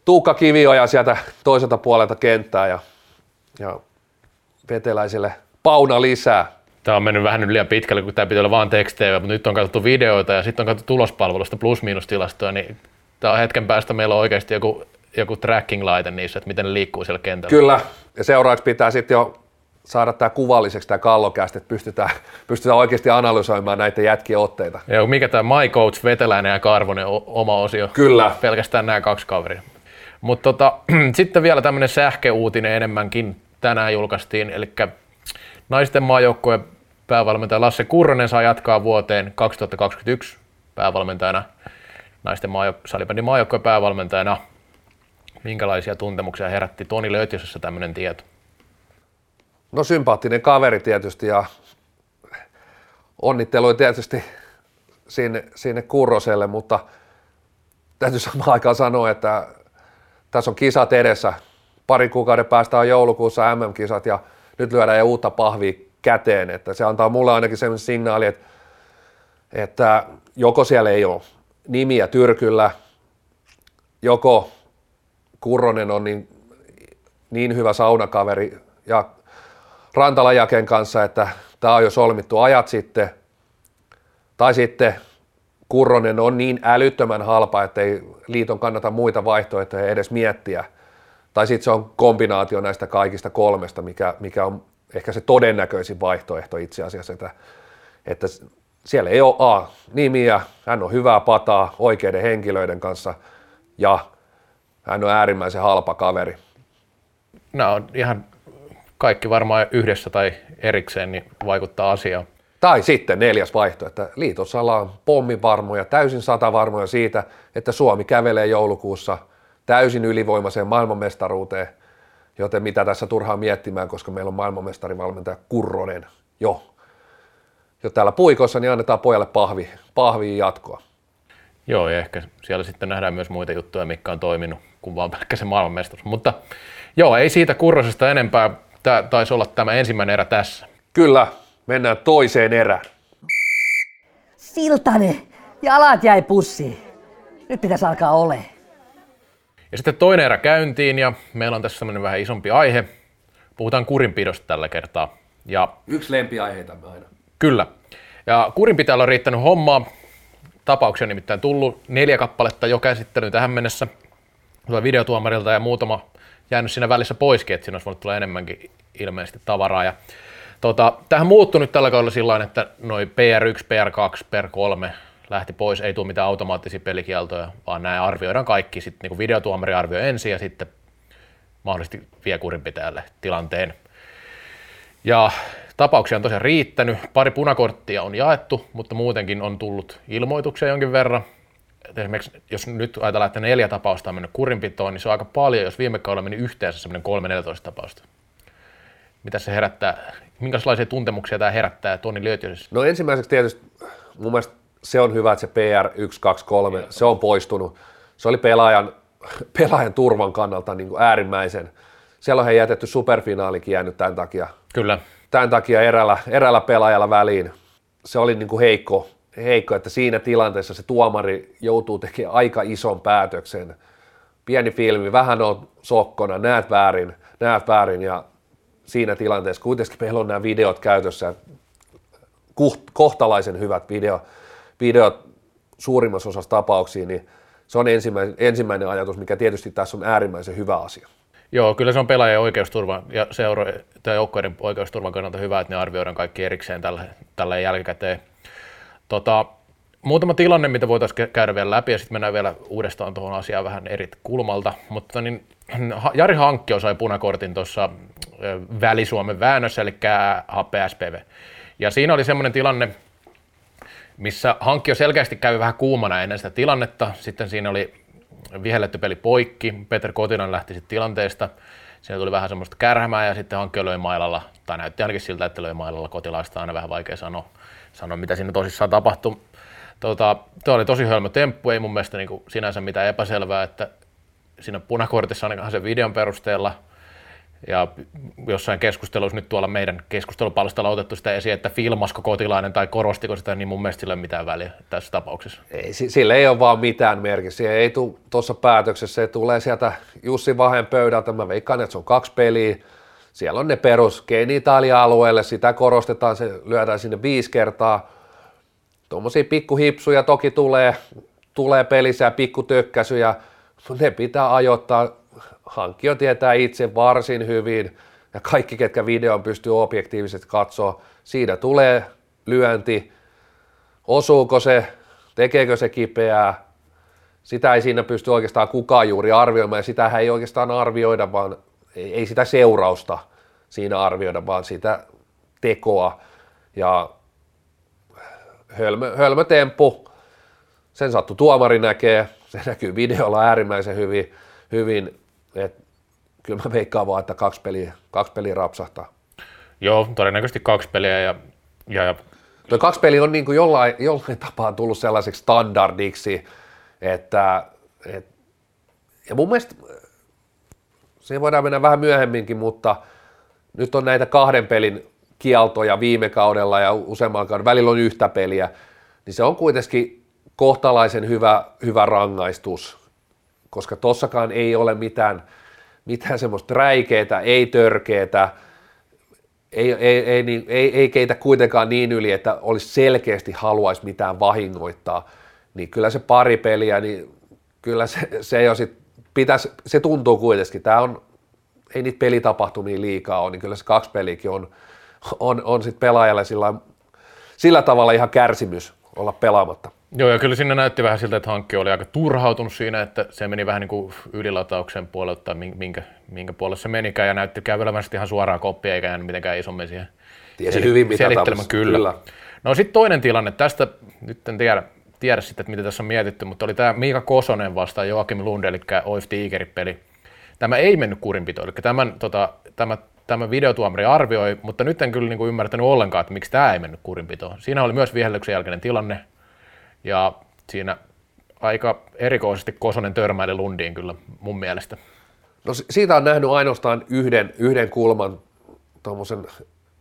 Tuukka Kivioja sieltä toiselta puolelta kenttää ja, ja Veteläiselle pauna lisää. Tämä on mennyt vähän nyt liian pitkälle, kun tämä piti olla vain tekstejä, mutta nyt on katsottu videoita ja sitten on katsottu tulospalvelusta plus-miinustilastoja, niin tämä on hetken päästä meillä on oikeasti joku, joku tracking-laite niissä, että miten ne liikkuu siellä kentällä. Kyllä, ja seuraavaksi pitää sitten jo saada tämä kuvalliseksi tämä kallokästä, että pystytään, pystytään oikeasti analysoimaan näitä jätkien otteita. Ja mikä tämä My Coach, Veteläinen ja Karvonen oma osio. Kyllä. Pelkästään nämä kaksi kaveria. Mutta tota, sitten vielä tämmöinen sähköuutinen enemmänkin tänään julkaistiin, eli naisten maajoukkueen päävalmentaja Lasse Kurronen saa jatkaa vuoteen 2021 päävalmentajana, naisten maajo- salibändin maajoukkueen päävalmentajana. Minkälaisia tuntemuksia herätti Toni Löytiösessä tämmöinen tieto? No sympaattinen kaveri tietysti ja onnittelui tietysti sinne, sinne Kurroselle, mutta täytyy samaan aikaan sanoa, että tässä on kisat edessä. Pari kuukauden päästä on joulukuussa MM-kisat ja nyt lyödään jo uutta pahvia käteen, että se antaa mulle ainakin sellaisen signaali, että, että joko siellä ei ole nimiä tyrkyllä, joko Kurronen on niin, niin hyvä saunakaveri ja Rantalajaken kanssa, että tämä on jo solmittu ajat sitten, tai sitten Kurronen on niin älyttömän halpa, että ei liiton kannata muita vaihtoehtoja edes miettiä. Tai sitten se on kombinaatio näistä kaikista kolmesta, mikä, mikä on ehkä se todennäköisin vaihtoehto itse asiassa, että, että siellä ei ole A, nimiä, hän on hyvää pataa oikeiden henkilöiden kanssa ja hän on äärimmäisen halpa kaveri. Nämä on ihan kaikki varmaan yhdessä tai erikseen niin vaikuttaa asiaan. Tai sitten neljäs vaihtoehto, että liitossa ollaan pommivarmoja, täysin satavarmoja siitä, että Suomi kävelee joulukuussa täysin ylivoimaiseen maailmanmestaruuteen, joten mitä tässä turhaa miettimään, koska meillä on maailmanmestarivalmentaja Kurronen jo, jo täällä puikossa, niin annetaan pojalle pahvi, pahviin jatkoa. Joo, ja ehkä siellä sitten nähdään myös muita juttuja, mitkä on toiminut, kuin vaan pelkkä se maailmanmestaruus. Mutta joo, ei siitä kurrosesta enempää. Tämä taisi olla tämä ensimmäinen erä tässä. Kyllä, mennään toiseen erään. Siltanen, jalat jäi pussiin. Nyt pitäisi alkaa ole. Ja sitten toinen erä käyntiin, ja meillä on tässä semmoinen vähän isompi aihe. puhutaan kurinpidosta tällä kertaa. Ja Yksi lempiaiheitamme aina. Kyllä. Ja kurinpitäjällä on riittänyt hommaa. Tapauksia on nimittäin tullut neljä kappaletta jo käsittelyyn tähän mennessä. Tulee videotuomarilta ja muutama jäänyt siinä välissä poiskin, että siinä olisi voinut tulla enemmänkin ilmeisesti tavaraa. Ja, tota, tähän muuttui nyt tällä kaudella sillä että noin PR1, PR2, PR3 lähti pois, ei tule mitään automaattisia pelikieltoja, vaan nämä arvioidaan kaikki. Sitten niin videotuomari arvioi ensin ja sitten mahdollisesti vie kurinpitäjälle tilanteen. Ja tapauksia on tosiaan riittänyt, pari punakorttia on jaettu, mutta muutenkin on tullut ilmoituksia jonkin verran. Et esimerkiksi jos nyt ajatellaan, että neljä tapausta on mennyt kurinpitoon, niin se on aika paljon, jos viime kaudella meni yhteensä semmoinen 3-14 tapausta. Mitä se herättää, minkälaisia tuntemuksia tämä herättää Toni Löytiösessä? No ensimmäiseksi tietysti mun mielestä se on hyvä, että se PR 1, 2, 3, se on poistunut. Se oli pelaajan, pelaajan turvan kannalta niin kuin äärimmäisen. Siellä on he jätetty superfinaalikin jäänyt tämän takia. Kyllä. Tämän takia erällä, erällä pelaajalla väliin. Se oli niin kuin heikko, heikko, että siinä tilanteessa se tuomari joutuu tekemään aika ison päätöksen. Pieni filmi, vähän on sokkona, näet väärin, näet väärin ja siinä tilanteessa kuitenkin meillä on nämä videot käytössä, kohtalaisen hyvät video, videot suurimmassa osassa tapauksia, niin se on ensimmäinen, ensimmäinen ajatus, mikä tietysti tässä on äärimmäisen hyvä asia. Joo, kyllä se on pelaajien oikeusturva ja seuro- tai joukkojen oikeusturvan kannalta hyvä, että ne arvioidaan kaikki erikseen tällä, tällä jälkikäteen. Tota, muutama tilanne, mitä voitaisiin käydä vielä läpi ja sitten mennään vielä uudestaan tuohon asiaan vähän eri kulmalta. Mutta niin, Jari Hankkio sai punakortin tuossa Väli-Suomen väännössä, eli HPSPV. Ja siinä oli semmoinen tilanne, missä Hankkio selkeästi kävi vähän kuumana ennen sitä tilannetta. Sitten siinä oli vihelletty peli poikki, Peter Kotinan lähti sitten tilanteesta. Siinä tuli vähän semmoista kärhämää ja sitten Hankkio löi mailalla, tai näytti ainakin siltä, että löi mailalla kotilaista aina vähän vaikea sanoa, sanoa mitä siinä tosissaan tapahtui. Tota, tuo oli tosi hölmö temppu, ei mun mielestä niin kuin sinänsä mitään epäselvää, että siinä punakortissa ainakaan sen videon perusteella – ja jossain keskustelussa nyt tuolla meidän keskustelupalstalla otettu sitä esiin, että filmasko kotilainen tai korostiko sitä, niin mun mielestä sillä ei ole mitään väliä tässä tapauksessa. Ei, sillä ei ole vaan mitään merkitystä. Ei tule tuossa päätöksessä, se tulee sieltä Jussi Vahen pöydältä. Mä veikkaan, että se on kaksi peliä. Siellä on ne perus Italia-alueelle, sitä korostetaan, se lyödään sinne viisi kertaa. Tuommoisia pikkuhipsuja toki tulee, tulee pelissä ja pikkutökkäsyjä, ne pitää ajoittaa. Hankkio tietää itse varsin hyvin ja kaikki, ketkä videon pystyy objektiivisesti katsoa, siitä tulee lyönti, osuuko se, tekeekö se kipeää, sitä ei siinä pysty oikeastaan kukaan juuri arvioimaan ja sitä ei oikeastaan arvioida, vaan ei sitä seurausta siinä arvioida, vaan sitä tekoa. Ja hölmö, hölmötemppu, sen sattu tuomari näkee, se näkyy videolla äärimmäisen hyvin, hyvin et, kyllä mä veikkaan vaan, että kaksi peliä, kaksi peliä rapsahtaa. Joo, todennäköisesti kaksi peliä ja, ja, ja Tuo kaksi peliä on niin kuin jollain, jollain tapaa tullut sellaiseksi standardiksi, että et, ja mun mielestä siihen voidaan mennä vähän myöhemminkin, mutta nyt on näitä kahden pelin kieltoja viime kaudella ja useamman kauden välillä on yhtä peliä, niin se on kuitenkin kohtalaisen hyvä, hyvä rangaistus koska tossakaan ei ole mitään, mitään semmoista räikeitä, ei törkeetä, ei, ei, ei, niin, ei, ei keitä kuitenkaan niin yli, että olisi selkeästi haluaisi mitään vahingoittaa, niin kyllä se pari peliä, niin kyllä se, se jo sit pitäisi, se tuntuu kuitenkin, tämä on, ei niitä pelitapahtumia liikaa ole, niin kyllä se kaksi peliäkin on, on, on sitten pelaajalle sillä, sillä tavalla ihan kärsimys olla pelaamatta. Joo, ja kyllä sinne näytti vähän siltä, että hankki oli aika turhautunut siinä, että se meni vähän niin kuin ylilatauksen puolelle, tai minkä, minkä puolelle se menikään, ja näytti kävelemästi ihan suoraan koppia, eikä jäänyt mitenkään isommin siihen Tiesi hyvin, mitä kyllä. kyllä. No sitten toinen tilanne, tästä nyt en tiedä, tiedä sitten, että mitä tässä on mietitty, mutta oli tämä Miika Kosonen vastaan Joakim Lund, eli OIF Tigerit-peli. Tämä ei mennyt kurinpitoon, eli tämän, tota, tämä, tämä videotuomari arvioi, mutta nyt en kyllä niin kuin ymmärtänyt ollenkaan, että miksi tämä ei mennyt kurinpitoon. Siinä oli myös vihellyksen jälkeinen tilanne, ja siinä aika erikoisesti Kosonen törmäili Lundiin kyllä mun mielestä. No siitä on nähnyt ainoastaan yhden, yhden kulman tuommoisen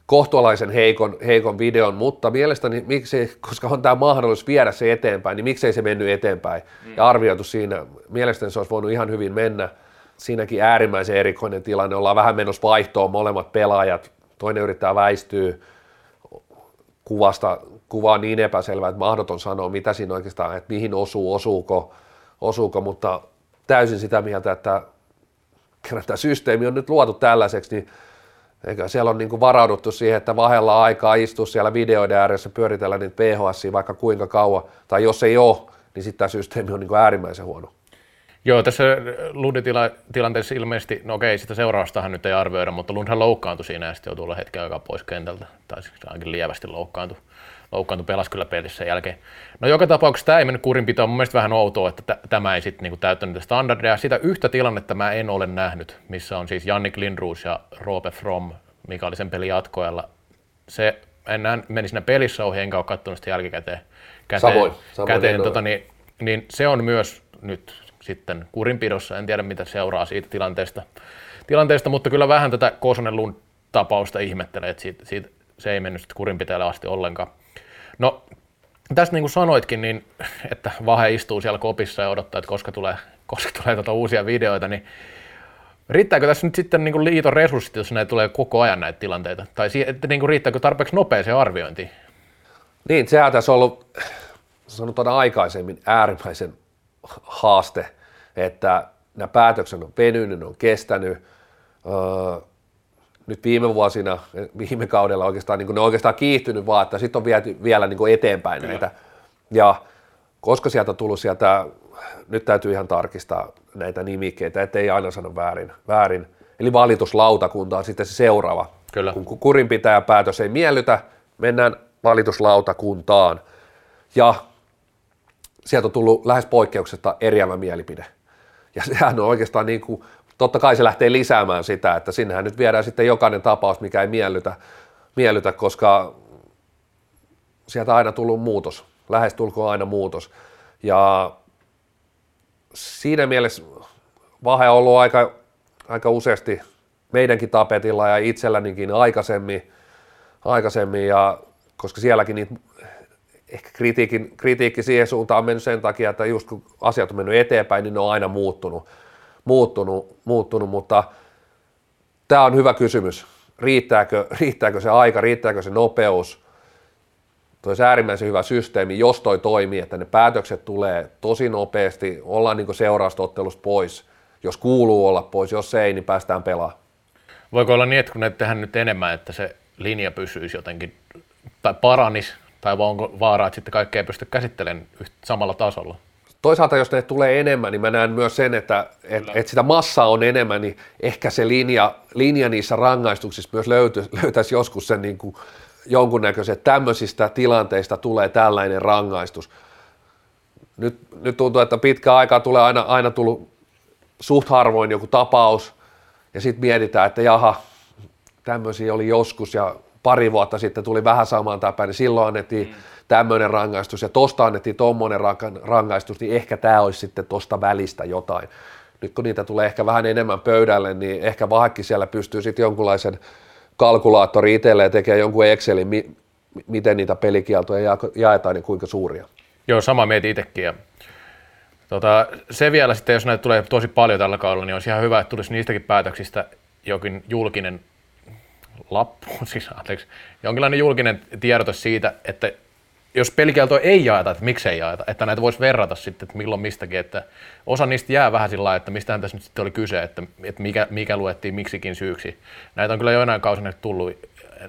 kohtualaisen heikon, heikon videon, mutta mielestäni, miksi, koska on tämä mahdollisuus viedä se eteenpäin, niin miksei se mennyt eteenpäin mm. ja arvioitu siinä. Mielestäni se olisi voinut ihan hyvin mennä. siinäkin äärimmäisen erikoinen tilanne. Ollaan vähän menossa vaihtoon molemmat pelaajat. Toinen yrittää väistyä kuvasta, kuvaa niin epäselvää, että mahdoton sanoa, mitä siinä oikeastaan, että mihin osuu, osuuko, osuuko mutta täysin sitä mieltä, että kerran tämä systeemi on nyt luotu tällaiseksi, niin eikä siellä on niin kuin varauduttu siihen, että vahella aikaa istua siellä videoiden ääressä pyöritellä niitä PHS vaikka kuinka kauan, tai jos ei ole, niin sitten tämä systeemi on niin kuin äärimmäisen huono. Joo, tässä Lundin-tilanteessa ilmeisesti, no okei, sitä seuraustahan nyt ei arvioida, mutta Lundhan loukkaantui siinä ja sitten joutui olla hetken aikaa pois kentältä, tai siis ainakin lievästi loukkaantui. Loukkaantui, pelasi kyllä pelissä sen jälkeen. No joka tapauksessa tämä ei mennyt kurinpitoon, mun mielestä vähän outoa, että t- tämä ei sitten niinku täyttänyt standardeja. Sitä yhtä tilannetta mä en ole nähnyt, missä on siis Jannik Lindroos ja Roope From, mikä oli sen pelin jatkoajalla. Se, en näe, meni siinä pelissä ohi, enkä ole katsonut sitä jälkikäteen. Käteen, samoin, samoin käteen, tota, niin, niin, se on myös nyt sitten kurinpidossa. En tiedä, mitä seuraa siitä tilanteesta, tilanteesta mutta kyllä vähän tätä Kosonen tapausta ihmettelee, että siitä, siitä, se ei mennyt sitten kurinpitäjälle asti ollenkaan. No, tästä niin kuin sanoitkin, niin, että Vahe istuu siellä kopissa ja odottaa, että koska tulee, koska tulee tuota uusia videoita, niin riittääkö tässä nyt sitten niin kuin liiton resurssit, jos näitä tulee koko ajan näitä tilanteita? Tai että niin kuin riittääkö tarpeeksi nopea se arviointi? Niin, sehän tässä on ollut, sanotaan aikaisemmin, äärimmäisen haaste että nämä päätökset on venynyt, ne on kestänyt. Öö, nyt viime vuosina, viime kaudella oikeastaan, niin ne on oikeastaan kiihtynyt vaan, että sitten on viety vielä niin eteenpäin Kyllä. näitä. Ja koska sieltä on tullut sieltä, nyt täytyy ihan tarkistaa näitä nimikkeitä, ettei aina sano väärin. väärin. Eli valituslautakunta on sitten se seuraava. Kyllä. Kun kurinpitäjä päätös ei miellytä, mennään valituslautakuntaan. Ja sieltä on tullut lähes poikkeuksetta eriävä mielipide. Ja sehän on oikeastaan niin kuin, totta kai se lähtee lisäämään sitä, että sinnehän nyt viedään sitten jokainen tapaus, mikä ei miellytä, miellytä koska sieltä aina tullut muutos, lähes tulkoon aina muutos. Ja siinä mielessä Vahe on ollut aika, aika useasti meidänkin tapetilla ja itsellänikin aikaisemmin, aikaisemmin ja koska sielläkin niitä ehkä kritiikin, kritiikki siihen suuntaan on mennyt sen takia, että just kun asiat on mennyt eteenpäin, niin ne on aina muuttunut, muuttunut, muuttunut mutta tämä on hyvä kysymys. Riittääkö, riittääkö se aika, riittääkö se nopeus? Tuo olisi äärimmäisen hyvä systeemi, jos toi toimii, että ne päätökset tulee tosi nopeasti, ollaan niin seuraustottelusta pois. Jos kuuluu olla pois, jos ei, niin päästään pelaamaan. Voiko olla niin, että kun ne tehdään nyt enemmän, että se linja pysyisi jotenkin, tai paranisi tai onko vaara, että sitten kaikkea ei pysty käsittelemään samalla tasolla? Toisaalta jos ne tulee enemmän, niin mä näen myös sen, että et, et sitä massaa on enemmän, niin ehkä se linja, linja niissä rangaistuksissa myös löyty, löytäisi joskus sen niin kuin jonkunnäköisen, että tämmöisistä tilanteista tulee tällainen rangaistus. Nyt, nyt tuntuu, että pitkä aikaa tulee aina, aina tullut suht harvoin joku tapaus, ja sitten mietitään, että jaha, tämmöisiä oli joskus, ja pari vuotta sitten tuli vähän samaan tapaan, niin silloin annettiin mm. tämmöinen rangaistus ja tosta annettiin tuommoinen rangaistus, niin ehkä tämä olisi sitten tosta välistä jotain. Nyt kun niitä tulee ehkä vähän enemmän pöydälle, niin ehkä vahakki siellä pystyy sitten jonkunlaisen kalkulaattori itselleen tekemään jonkun Excelin, mi- miten niitä pelikieltoja jaetaan niin kuinka suuria. Joo, sama mietin itsekin. Ja, tota, se vielä sitten, jos näitä tulee tosi paljon tällä kaudella, niin olisi ihan hyvä, että tulisi niistäkin päätöksistä jokin julkinen lappu, siis anteeksi, jonkinlainen julkinen tiedotus siitä, että jos pelikielto ei jaeta, että miksei jaeta, että näitä voisi verrata sitten, että milloin mistäkin, että osa niistä jää vähän sillä että mistähän tässä nyt sitten oli kyse, että, että mikä, mikä luettiin miksikin syyksi. Näitä on kyllä joinain kausina tullut,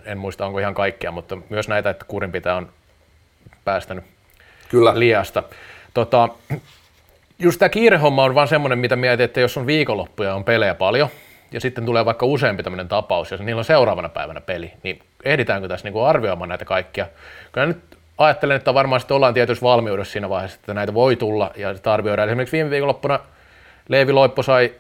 en muista onko ihan kaikkia, mutta myös näitä, että kurinpitä on päästänyt kyllä. liasta. Tota, just tämä kiirehomma on vaan semmoinen, mitä mietin, että jos on viikonloppuja on pelejä paljon, ja sitten tulee vaikka useampi tämmöinen tapaus, ja niillä on seuraavana päivänä peli, niin ehditäänkö tässä niin arvioimaan näitä kaikkia? Kyllä nyt ajattelen, että varmaan sitten ollaan tietyssä valmiudessa siinä vaiheessa, että näitä voi tulla ja sitä arvioidaan. Esimerkiksi viime viikonloppuna Leevi Loippo sai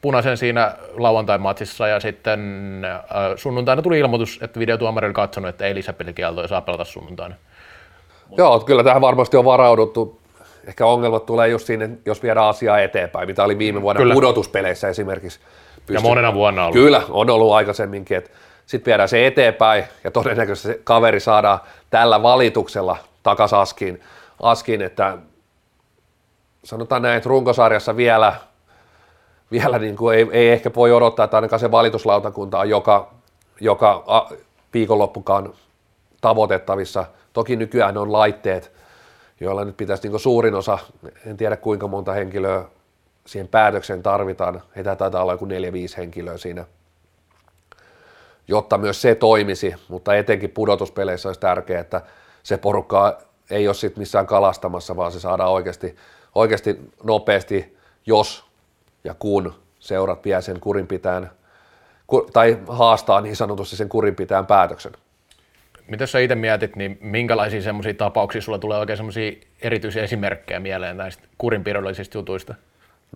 punaisen siinä lauantai-matsissa ja sitten äh, sunnuntaina tuli ilmoitus, että videotuomari oli katsonut, että ei lisäpelikieltoja saa pelata sunnuntaina. Joo, kyllä tähän varmasti on varauduttu. Ehkä ongelmat tulee just siinä, jos viedään asiaa eteenpäin, mitä oli viime vuonna kyllä. pudotuspeleissä esimerkiksi Pysty... Ja monena vuonna ollut. Kyllä, on ollut aikaisemminkin, että sitten viedään se eteenpäin ja todennäköisesti se kaveri saadaan tällä valituksella takaisin askiin, askiin että sanotaan näin, että runkosarjassa vielä, vielä niin kuin ei, ei, ehkä voi odottaa, että ainakaan se valituslautakunta on joka, joka a, viikonloppukaan tavoitettavissa. Toki nykyään on laitteet, joilla nyt pitäisi niin suurin osa, en tiedä kuinka monta henkilöä siihen päätökseen tarvitaan, heitä taitaa olla joku 4-5 henkilöä siinä, jotta myös se toimisi, mutta etenkin pudotuspeleissä olisi tärkeää, että se porukka ei ole sitten missään kalastamassa, vaan se saadaan oikeasti, oikeasti nopeasti, jos ja kun seurat vie sen kurinpitään, tai haastaa niin sanotusti sen kurinpitään päätöksen. Mitä sä itse mietit, niin minkälaisia semmoisia tapauksia sulla tulee oikein semmoisia erityisiä esimerkkejä mieleen näistä kurinpidollisista jutuista?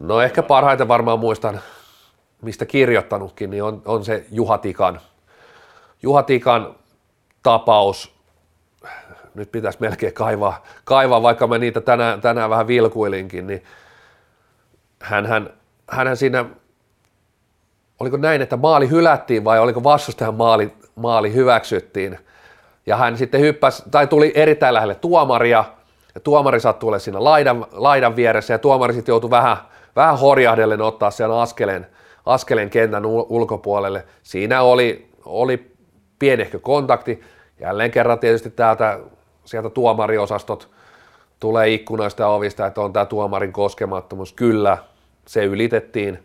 No ehkä parhaiten varmaan muistan, mistä kirjoittanutkin, niin on, on se Juha Tikan, Juha tapaus, nyt pitäisi melkein kaivaa, kaivaa vaikka mä niitä tänään, tänään vähän vilkuilinkin, niin hän, hän, hän siinä, oliko näin, että maali hylättiin vai oliko vastustajan maali, maali hyväksyttiin, ja hän sitten hyppäsi, tai tuli erittäin lähelle tuomaria, ja tuomari sattui olemaan siinä laidan, laidan vieressä, ja tuomari sitten joutui vähän, vähän horjahdellen ottaa sen askeleen, askeleen kentän ulkopuolelle. Siinä oli, oli pienehkö kontakti, jälleen kerran tietysti täältä, sieltä tuomariosastot tulee ikkunoista ja ovista, että on tämä tuomarin koskemattomuus. Kyllä, se ylitettiin,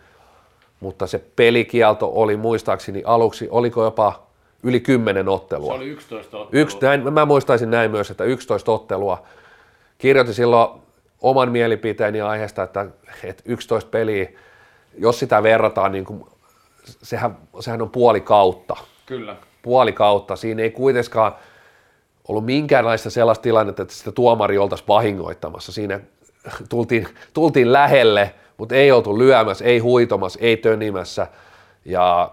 mutta se pelikielto oli muistaakseni aluksi, oliko jopa yli 10 ottelua. Se oli 11 ottelua. Yksi, näin, mä muistaisin näin myös, että 11 ottelua. Kirjoitin silloin oman mielipiteeni aiheesta, että, että 11 peliä, jos sitä verrataan, niin kuin, sehän, sehän on puoli kautta. Kyllä. Puoli kautta. Siinä ei kuitenkaan ollut minkäänlaista sellaista tilannetta, että sitä tuomari oltaisiin vahingoittamassa. Siinä tultiin, tultiin lähelle, mutta ei oltu lyömässä, ei huitomassa, ei tönimässä. Ja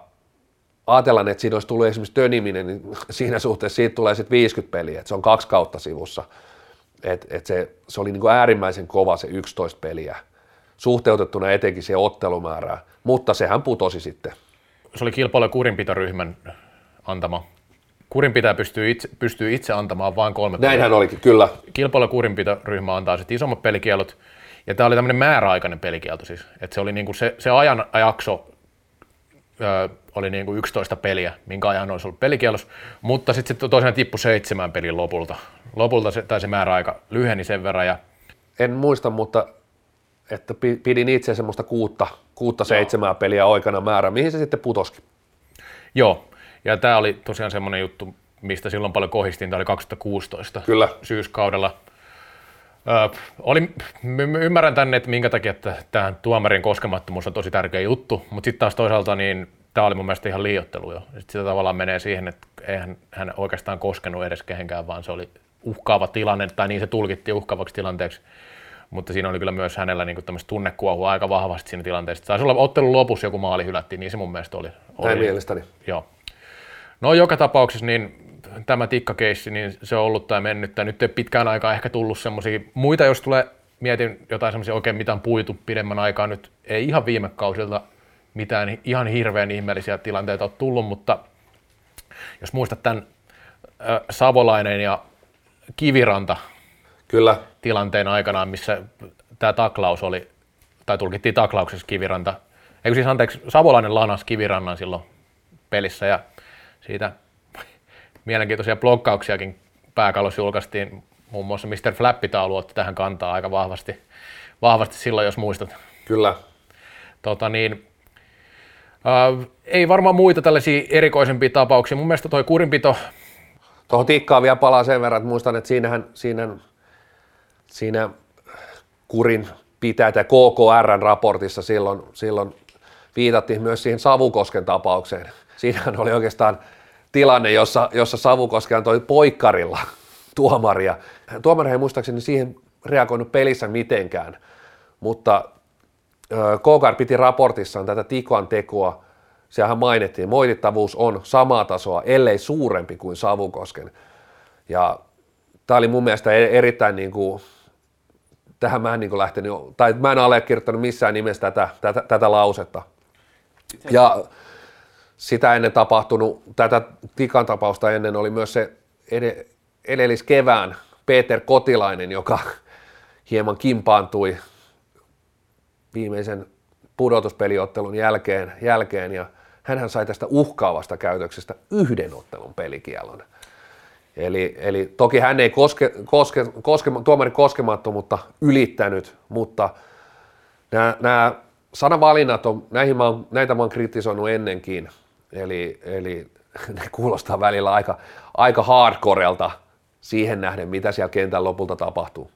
ajatellaan, että siinä olisi tullut esimerkiksi töniminen, niin siinä suhteessa siitä tulee sitten 50 peliä, että se on kaksi kautta sivussa. Et, et se, se oli niin kuin äärimmäisen kova se 11 peliä, suhteutettuna etenkin se ottelumäärään, mutta sehän putosi sitten. Se oli kilpailu- ja kurinpitoryhmän antama. Kurinpitäjä pystyy itse, pystyy itse antamaan vain kolme Näinhän peliä. olikin, kyllä. Kilpailu- ja kurinpitoryhmä antaa sitten isommat pelikielot, ja tämä oli tämmöinen määräaikainen pelikielto siis, että se oli niin kuin se, se ajan jakso oli niin kuin 11 peliä, minkä ajan olisi ollut pelikielos, mutta sitten se tosiaan tippui seitsemän pelin lopulta. Lopulta se, tai se määräaika lyheni sen verran. Ja... En muista, mutta että pidin itse semmoista kuutta, kuutta seitsemää peliä oikeana määrä, mihin se sitten putoski. Joo, ja tämä oli tosiaan semmoinen juttu, mistä silloin paljon kohistiin, tämä oli 2016 Kyllä. syyskaudella. Ö, oli, ymmärrän tänne, että minkä takia että tämä tuomarin koskemattomuus on tosi tärkeä juttu, mutta sitten taas toisaalta niin tämä oli mun mielestä ihan liiottelu jo. Sitten sitä tavallaan menee siihen, että eihän hän oikeastaan koskenut edes kehenkään, vaan se oli uhkaava tilanne, tai niin se tulkittiin uhkaavaksi tilanteeksi. Mutta siinä oli kyllä myös hänellä niin tunnekuohua aika vahvasti siinä tilanteessa. Taisi olla ottelun lopussa joku maali hylättiin, niin se mun mielestä oli. oli Näin mielestäni. Joo. No joka tapauksessa niin tämä tikkakeissi, niin se on ollut tai mennyt, tai nyt ei pitkään aikaa ehkä tullut semmoisia muita, jos tulee, mietin jotain semmoisia oikein mitään puitu pidemmän aikaa nyt, ei ihan viime kausilta mitään ihan hirveän ihmeellisiä tilanteita ole tullut, mutta jos muistat tämän äh, Savolainen ja Kiviranta Kyllä. tilanteen aikanaan, missä tämä taklaus oli, tai tulkittiin taklauksessa Kiviranta, eikö siis anteeksi, Savolainen lanas Kivirannan silloin pelissä ja siitä mielenkiintoisia blokkauksiakin pääkallossa julkaistiin, muun muassa Mr. Flappitaulu otti tähän kantaa aika vahvasti, vahvasti silloin, jos muistat. Kyllä. Tota niin, äh, ei varmaan muita tällaisia erikoisempia tapauksia. Mun mielestä toi kurinpito... Tuohon tikkaan vielä palaa sen verran, että muistan, että siinähän, siinä, siinä kurin pitää tai KKRn raportissa silloin, silloin viitattiin myös siihen Savukosken tapaukseen. Siinähän oli oikeastaan tilanne, jossa, jossa Savukoski antoi poikkarilla tuomaria. Tuomari ei muistaakseni siihen reagoinut pelissä mitenkään, mutta Kogar piti raportissaan tätä Tikoan tekoa, sehän mainittiin, moitittavuus on samaa tasoa, ellei suurempi kuin Savukosken. Ja tämä oli mun mielestä e- erittäin niin kuin, tähän mä en niin kuin lähtenyt, tai mä en allekirjoittanut missään nimessä tätä, tätä, tätä lausetta. Ja sitä ennen tapahtunut, tätä Tikan tapausta ennen oli myös se ed- edelliskevään Peter Kotilainen, joka hieman kimpaantui viimeisen pudotuspeliottelun jälkeen, jälkeen. Ja hän sai tästä uhkaavasta käytöksestä yhden ottelun pelikielon. Eli, eli toki hän ei koske, koske, koske, tuomarin koskemattomuutta ylittänyt, mutta nämä sanavalinnat, on, näihin mä oon, näitä mä oon kritisoinut ennenkin, eli, eli ne kuulostaa välillä aika, aika hardcorelta siihen nähden, mitä siellä kentän lopulta tapahtuu.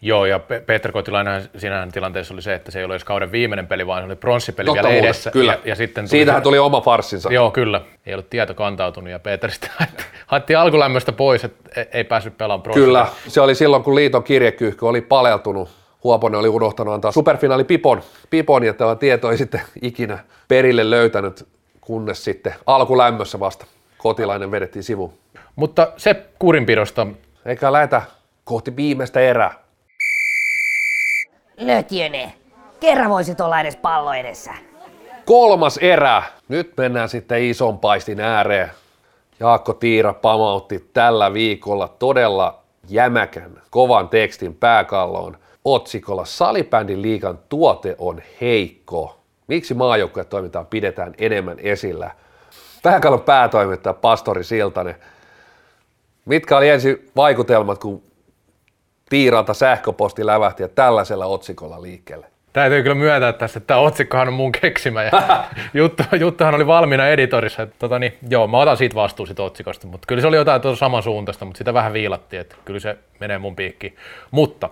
Joo, ja Peter Kotilainen siinä tilanteessa oli se, että se ei ollut edes kauden viimeinen peli, vaan se oli pronssipeli vielä muuta, edessä. Kyllä. Ja, ja sitten tuli Siitähän se, tuli oma farssinsa. Joo, kyllä. Ei ollut tieto kantautunut, ja Peter sitten hatti alkulämmöstä pois, että e- ei päässyt pelaamaan pronssipeli. Kyllä, se oli silloin, kun liiton kirjekyyhky oli paleltunut. Huoponen oli unohtanut antaa superfinaali Pipon, Pipon ja tämä tieto ei sitten ikinä perille löytänyt, kunnes sitten alkulämmössä vasta kotilainen vedettiin sivuun. Mutta se kurinpidosta. Eikä lähetä kohti viimeistä erää. Lötjöne, kerran voisit olla edes pallo edessä. Kolmas erä. Nyt mennään sitten ison paistin ääreen. Jaakko Tiira pamautti tällä viikolla todella jämäkän, kovan tekstin pääkalloon otsikolla Salibändin liikan tuote on heikko. Miksi toimintaa pidetään enemmän esillä? Pääkallon päätoimittaja Pastori Siltanen. Mitkä oli ensin vaikutelmat, kun Tiiralta sähköposti lävähti ja tällaisella otsikolla liikkeelle. Täytyy kyllä myöntää tässä, että tämä otsikkohan on mun keksimä ja juttu, juttuhan oli valmiina editorissa. Että, tota, niin, joo, mä otan siitä vastuun siitä otsikosta, mutta kyllä se oli jotain tuota samansuuntaista, mutta sitä vähän viilattiin, että kyllä se menee mun piikkiin. Mutta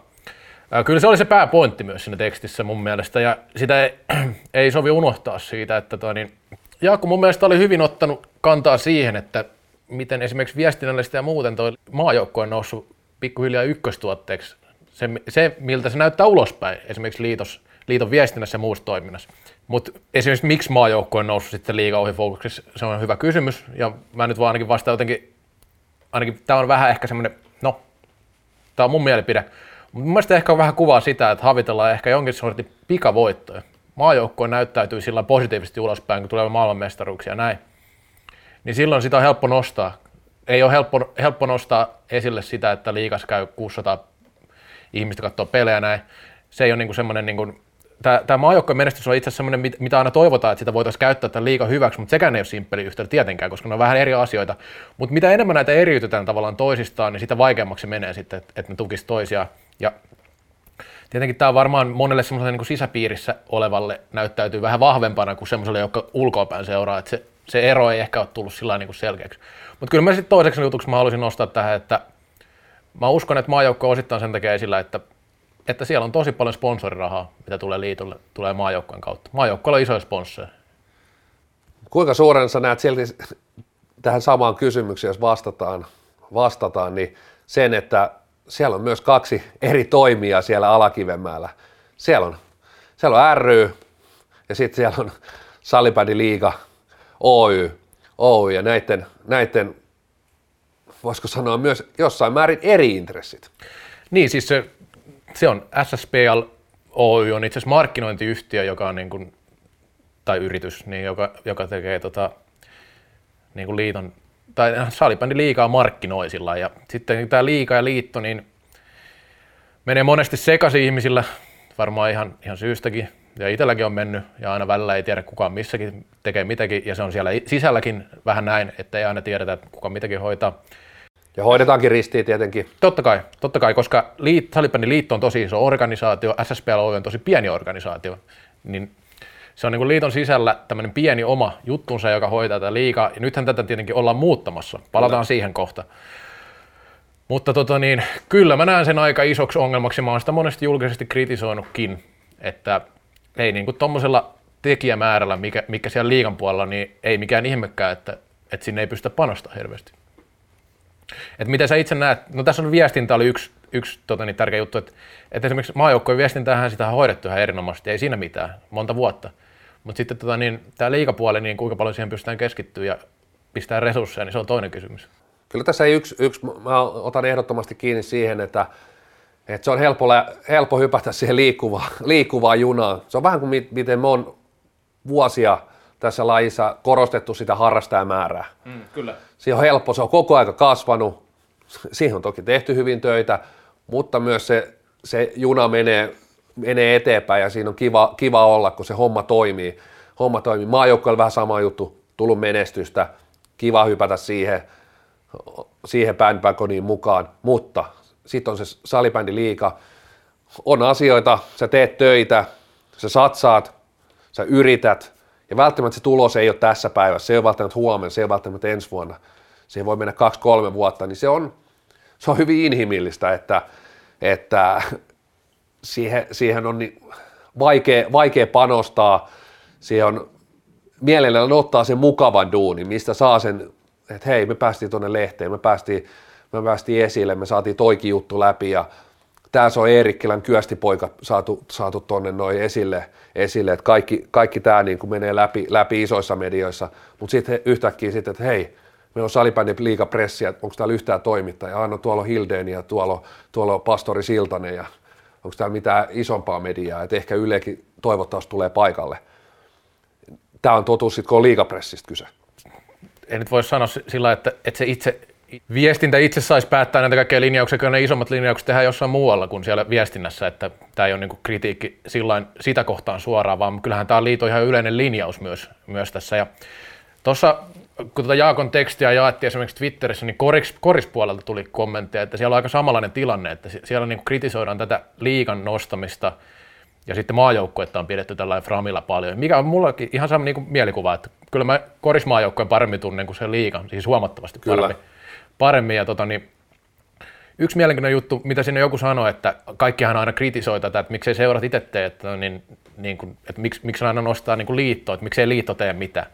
kyllä se oli se pääpointti myös siinä tekstissä mun mielestä ja sitä ei, ei sovi unohtaa siitä, että tota, niin, Jaakko mun mielestä oli hyvin ottanut kantaa siihen, että miten esimerkiksi viestinnällisesti ja muuten toi maajoukko on noussut pikkuhiljaa ykköstuotteeksi se, se, miltä se näyttää ulospäin, esimerkiksi liitos, liiton viestinnässä ja muussa toiminnassa. Mutta esimerkiksi miksi maajoukko on noussut sitten liiga ohi fokuksessa, se on hyvä kysymys, ja mä nyt vaan ainakin vastaan jotenkin, ainakin tämä on vähän ehkä semmoinen, no, tämä on mun mielipide, mutta mun mielestä ehkä on vähän kuvaa sitä, että havitellaan ehkä jonkin sortin pikavoittoja. Maajoukko näyttäytyy sillä positiivisesti ulospäin, kun tulee maailmanmestaruuksia ja näin. Niin silloin sitä on helppo nostaa, ei ole helppo, helppo nostaa esille sitä, että liikas käy 600 ihmistä katsoo pelejä näin. Se ei ole niin semmoinen, niin kuin, tämä, maajoukkojen menestys on itse asiassa semmoinen, mitä aina toivotaan, että sitä voitaisiin käyttää tämän liiga hyväksi, mutta sekään ei ole simppeli yhtälö tietenkään, koska ne on vähän eri asioita. Mutta mitä enemmän näitä eriytetään tavallaan toisistaan, niin sitä vaikeammaksi menee sitten, että, ne tukisi toisiaan. Ja tietenkin tämä on varmaan monelle semmoiselle niin sisäpiirissä olevalle näyttäytyy vähän vahvempana kuin semmoiselle, joka ulkoapäin seuraa, että se, se ero ei ehkä ole tullut sillä niin kuin selkeäksi. Mutta kyllä mä sitten toiseksi jutuksi mä haluaisin nostaa tähän, että mä uskon, että maajoukko osittain sen takia esillä, että, että siellä on tosi paljon sponsorirahaa, mitä tulee liitolle, tulee maajoukkojen kautta. Maajoukkoilla on isoja sponsoreja. Kuinka suuren sä näet silti tähän samaan kysymykseen, jos vastataan, vastataan, niin sen, että siellä on myös kaksi eri toimijaa siellä Alakivenmäellä. Siellä on, siellä on ry ja sitten siellä on Salipädi Liiga Oy. Oy ja näiden, näiden, voisiko sanoa myös jossain määrin eri intressit. Niin, siis se, se on SSPL Oy on itse asiassa markkinointiyhtiö, joka on niin kuin, tai yritys, niin joka, joka tekee tota, niin kuin liiton, tai salibändi liikaa markkinoisilla, ja sitten tämä liika ja liitto, niin menee monesti sekaisin ihmisillä, varmaan ihan, ihan syystäkin, ja itselläkin on mennyt, ja aina välillä ei tiedä kukaan missäkin tekee mitäkin, ja se on siellä sisälläkin vähän näin, että ei aina tiedetä, että kuka mitäkin hoitaa. Ja hoidetaankin ristiin tietenkin. Totta kai, totta kai koska liit, Salipänin liitto on tosi iso organisaatio, SSPL on tosi pieni organisaatio, niin se on niin kuin liiton sisällä tämmöinen pieni oma juttunsa, joka hoitaa tätä liikaa, ja nythän tätä tietenkin ollaan muuttamassa, palataan Kyllä. siihen kohta. Mutta tota niin, kyllä mä näen sen aika isoksi ongelmaksi, mä oon sitä monesti julkisesti kritisoinutkin, että ei niin kuin tuommoisella tekijämäärällä, mikä, mikä siellä liigan puolella, niin ei mikään ihmekään, että, että sinne ei pystytä panostamaan hirveästi. Et miten sä itse näet, no tässä on viestintä oli yksi, yksi tota niin, tärkeä juttu, että, että esimerkiksi maajoukkojen viestintähän sitä on hoidettu ihan erinomaisesti, ei siinä mitään, monta vuotta. Mutta sitten tota, niin, tämä liikapuoli, niin kuinka paljon siihen pystytään keskittyä ja pistää resursseja, niin se on toinen kysymys. Kyllä tässä yksi, yksi mä otan ehdottomasti kiinni siihen, että että se on helppo, helppo hypätä siihen liikkuvaan, liikkuvaan junaan. Se on vähän kuin miten me on vuosia tässä lajissa korostettu sitä harrastajamäärää. Mm, kyllä. Siihen on helppo, se on koko aika kasvanut. Siihen on toki tehty hyvin töitä, mutta myös se, se juna menee menee eteenpäin ja siinä on kiva, kiva olla, kun se homma toimii. Homma toimii. Maajoukkoilla vähän sama juttu, tullut menestystä, kiva hypätä siihen, siihen bandbagoniin mukaan, mutta sitten on se salibändi liika, on asioita, sä teet töitä, sä satsaat, sä yrität, ja välttämättä se tulos ei ole tässä päivässä, se ei ole välttämättä huomenna, se ei ole välttämättä ensi vuonna, se voi mennä kaksi-kolme vuotta, niin se on, se on hyvin inhimillistä, että, että siihen, siihen on niin vaikea, vaikea panostaa, siihen on mielellään ottaa sen mukavan duuni, mistä saa sen, että hei, me päästiin tuonne lehteen, me päästiin, me päästiin esille, me saatiin toikin juttu läpi ja tässä on Eerikkilän kyöstipoika saatu, saatu tuonne noin esille, esille, että kaikki, kaikki tämä niin kuin menee läpi, läpi isoissa medioissa, mutta sitten yhtäkkiä sitten, että hei, meillä on salibändin liikapressiä, onko täällä yhtään toimittajaa, Anno tuolla on Hildeen ja tuolla tuolla on Pastori Siltanen ja onko täällä mitään isompaa mediaa, että ehkä Ylekin toivottavasti tulee paikalle. Tämä on totuus sitten, kun on liikapressistä kyse. En nyt voi sanoa sillä, että, että se itse viestintä itse saisi päättää näitä kaikkia linjauksia, kun ne isommat linjaukset tehdään jossain muualla kuin siellä viestinnässä, että tämä ei ole niin kritiikki sillain sitä kohtaan suoraan, vaan kyllähän tämä on liiton ihan yleinen linjaus myös, myös tässä. Ja tuossa kun tuota Jaakon tekstiä jaettiin esimerkiksi Twitterissä, niin koris, korispuolelta tuli kommentteja, että siellä on aika samanlainen tilanne, että siellä niin kritisoidaan tätä liikan nostamista ja sitten maajoukkuetta on pidetty tällainen framilla paljon, mikä on mullakin ihan sama niin mielikuva, että kyllä mä korismaajoukkueen paremmin tunnen kuin se liikan, siis huomattavasti kyllä. Paremmin. ja tota, niin, yksi mielenkiintoinen juttu, mitä sinne joku sanoi, että kaikkihan aina kritisoi tätä, että miksei seurat itse tee, että, niin, niin kuin, että miksi, miksi aina nostaa niin liittoa, että miksei liitto tee mitään.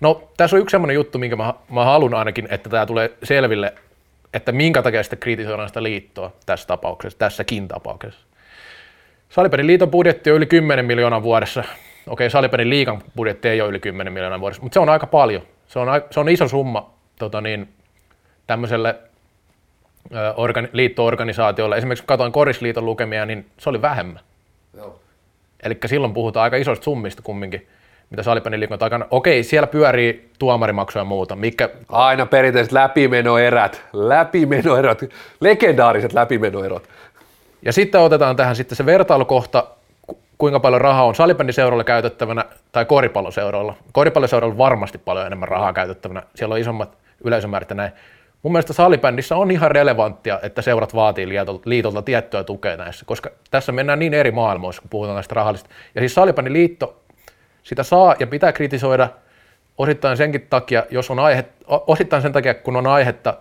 No tässä on yksi semmoinen juttu, minkä mä, mä haluan ainakin, että tämä tulee selville, että minkä takia sitten kritisoidaan sitä liittoa tässä tapauksessa, tässäkin tapauksessa. Salipelin liiton budjetti on yli 10 miljoonaa vuodessa. Okei, Salipelin liikan budjetti ei ole yli 10 miljoonaa vuodessa, mutta se on aika paljon. Se on, se on iso summa tota niin, tämmöiselle organi- liitto-organisaatiolle. Esimerkiksi kun katsoin Korisliiton lukemia, niin se oli vähemmän. Eli silloin puhutaan aika isoista summista kumminkin mitä salipäniliikon takana. Okei, siellä pyörii tuomarimaksuja ja muuta. Mikä... Aina perinteiset läpimenoerät, läpimenoerot, legendaariset läpimenoerot. Ja sitten otetaan tähän sitten se vertailukohta, kuinka paljon rahaa on salibändiseuralla käytettävänä tai koripalloseuroilla. Koripalloseuroilla varmasti paljon enemmän rahaa käytettävänä. Siellä on isommat yleisömäärät ja näin. Mun mielestä salibändissä on ihan relevanttia, että seurat vaatii liitolta, liitolta tiettyä tukea näissä, koska tässä mennään niin eri maailmoissa, kun puhutaan näistä rahallista. Ja siis salibändiliitto sitä saa ja pitää kritisoida osittain senkin takia, jos on aihe, osittain sen takia, kun on aihetta,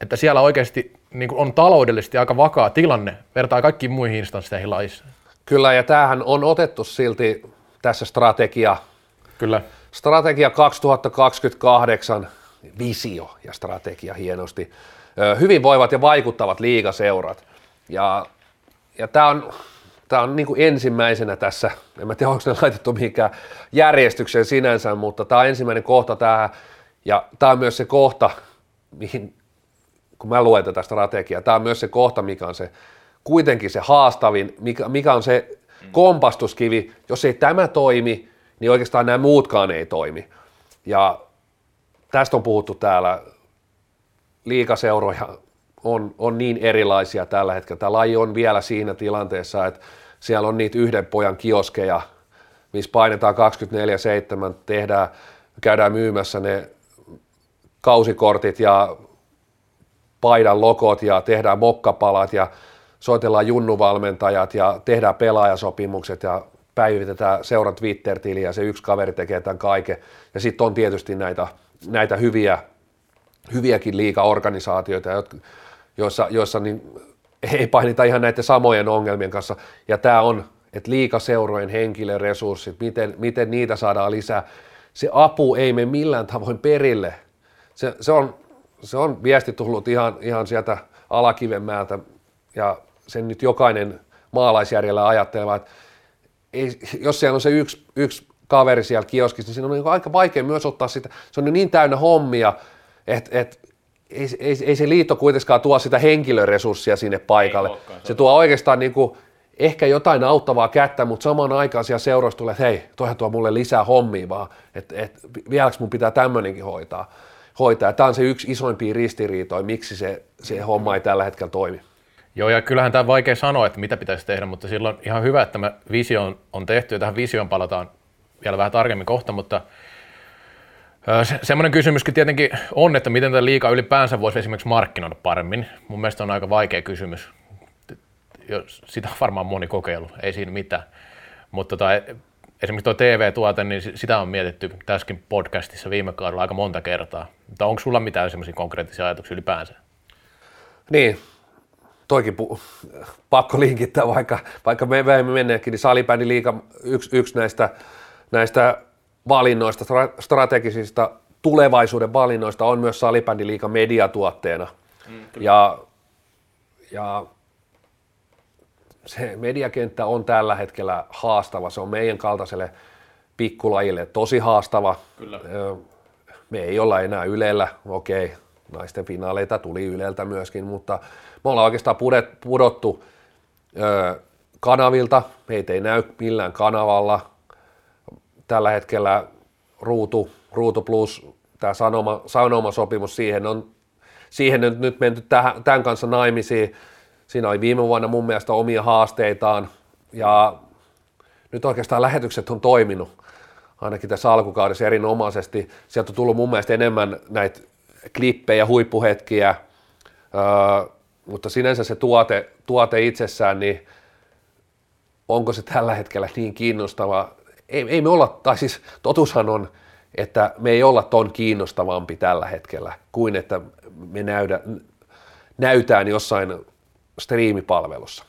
että siellä oikeasti niin on taloudellisesti aika vakaa tilanne vertaa kaikkiin muihin instansseihin laissa. Kyllä, ja tämähän on otettu silti tässä strategia. Kyllä. Strategia 2028, visio ja strategia hienosti. Hyvin voivat ja vaikuttavat liigaseurat. Ja, ja tämä on, tämä on niin kuin ensimmäisenä tässä, en mä tiedä onko ne laitettu mihinkään järjestykseen sinänsä, mutta tämä on ensimmäinen kohta tähän, ja tämä on myös se kohta, mihin, kun mä luen tätä strategiaa, tämä on myös se kohta, mikä on se kuitenkin se haastavin, mikä, mikä on se kompastuskivi, jos ei tämä toimi, niin oikeastaan nämä muutkaan ei toimi. Ja tästä on puhuttu täällä, liikaseuroja on, on niin erilaisia tällä hetkellä. Tämä laji on vielä siinä tilanteessa, että siellä on niitä yhden pojan kioskeja, missä painetaan 24-7, tehdään, käydään myymässä ne kausikortit ja paidan lokot ja tehdään mokkapalat ja soitellaan junnuvalmentajat ja tehdään pelaajasopimukset ja päivitetään seuran Twitter-tili ja se yksi kaveri tekee tämän kaiken. Ja sitten on tietysti näitä, näitä hyviä, hyviäkin liiga-organisaatioita, joissa, joissa niin ei painita ihan näiden samojen ongelmien kanssa. Ja tämä on, että liikaseurojen henkilöresurssit, miten, miten niitä saadaan lisää. Se apu ei mene millään tavoin perille. Se, se, on, se on viesti tullut ihan, ihan sieltä alakivenmäältä ja sen nyt jokainen maalaisjärjellä ajattelee, että ei, jos siellä on se yksi, yksi kaveri siellä kioskissa, niin siinä on niin aika vaikea myös ottaa sitä, se on niin täynnä hommia, että, että ei, ei, ei se liitto kuitenkaan tuo sitä henkilöresurssia sinne paikalle. se tuo oikeastaan niin kuin ehkä jotain auttavaa kättä, mutta samaan aikaan siellä seuroissa tulee, että hei, toihan tuo mulle lisää hommia vaan, että et, vieläkö mun pitää tämmöinenkin hoitaa. hoitaa. Tämä on se yksi isoimpia ristiriitoja, miksi se, se homma ei tällä hetkellä toimi. Joo, ja kyllähän tämä on vaikea sanoa, että mitä pitäisi tehdä, mutta silloin ihan hyvä, että tämä visio on, on tehty, ja tähän visioon palataan vielä vähän tarkemmin kohta, mutta se, semmoinen kysymyskin tietenkin on, että miten tätä liikaa ylipäänsä voisi esimerkiksi markkinoida paremmin. Mun mielestä on aika vaikea kysymys. Sitä on varmaan moni kokeilu, ei siinä mitään. Mutta tota, esimerkiksi tuo TV-tuote, niin sitä on mietitty tässäkin podcastissa viime kaudella aika monta kertaa. Mutta onko sulla mitään semmoisia konkreettisia ajatuksia ylipäänsä? Niin, toikin pu- pakko linkittää, vaikka, vaikka me emme menneekin, niin salibändi liiga yksi, yksi näistä, näistä valinnoista, strategisista tulevaisuuden valinnoista on myös salibändiliiga mediatuotteena. Mm, ja, ja se mediakenttä on tällä hetkellä haastava. Se on meidän kaltaiselle pikkulajille tosi haastava. Kyllä. Me ei olla enää Ylellä, okei, naisten finaaleita tuli Yleltä myöskin, mutta me ollaan oikeastaan pudottu kanavilta, meitä ei näy millään kanavalla. Tällä hetkellä Ruutu, Ruutu Plus, tämä sanoma, sanomasopimus, siihen on siihen nyt, nyt menty tähän, tämän kanssa naimisiin. Siinä oli viime vuonna mun mielestä omia haasteitaan ja nyt oikeastaan lähetykset on toiminut ainakin tässä alkukaudessa erinomaisesti. Sieltä on tullut mun mielestä enemmän näitä klippejä, huippuhetkiä, öö, mutta sinänsä se tuote, tuote itsessään, niin onko se tällä hetkellä niin kiinnostava? Ei, ei me olla, tai siis totuushan on, että me ei olla ton kiinnostavampi tällä hetkellä kuin että me näydä, näytään jossain striimipalvelussa.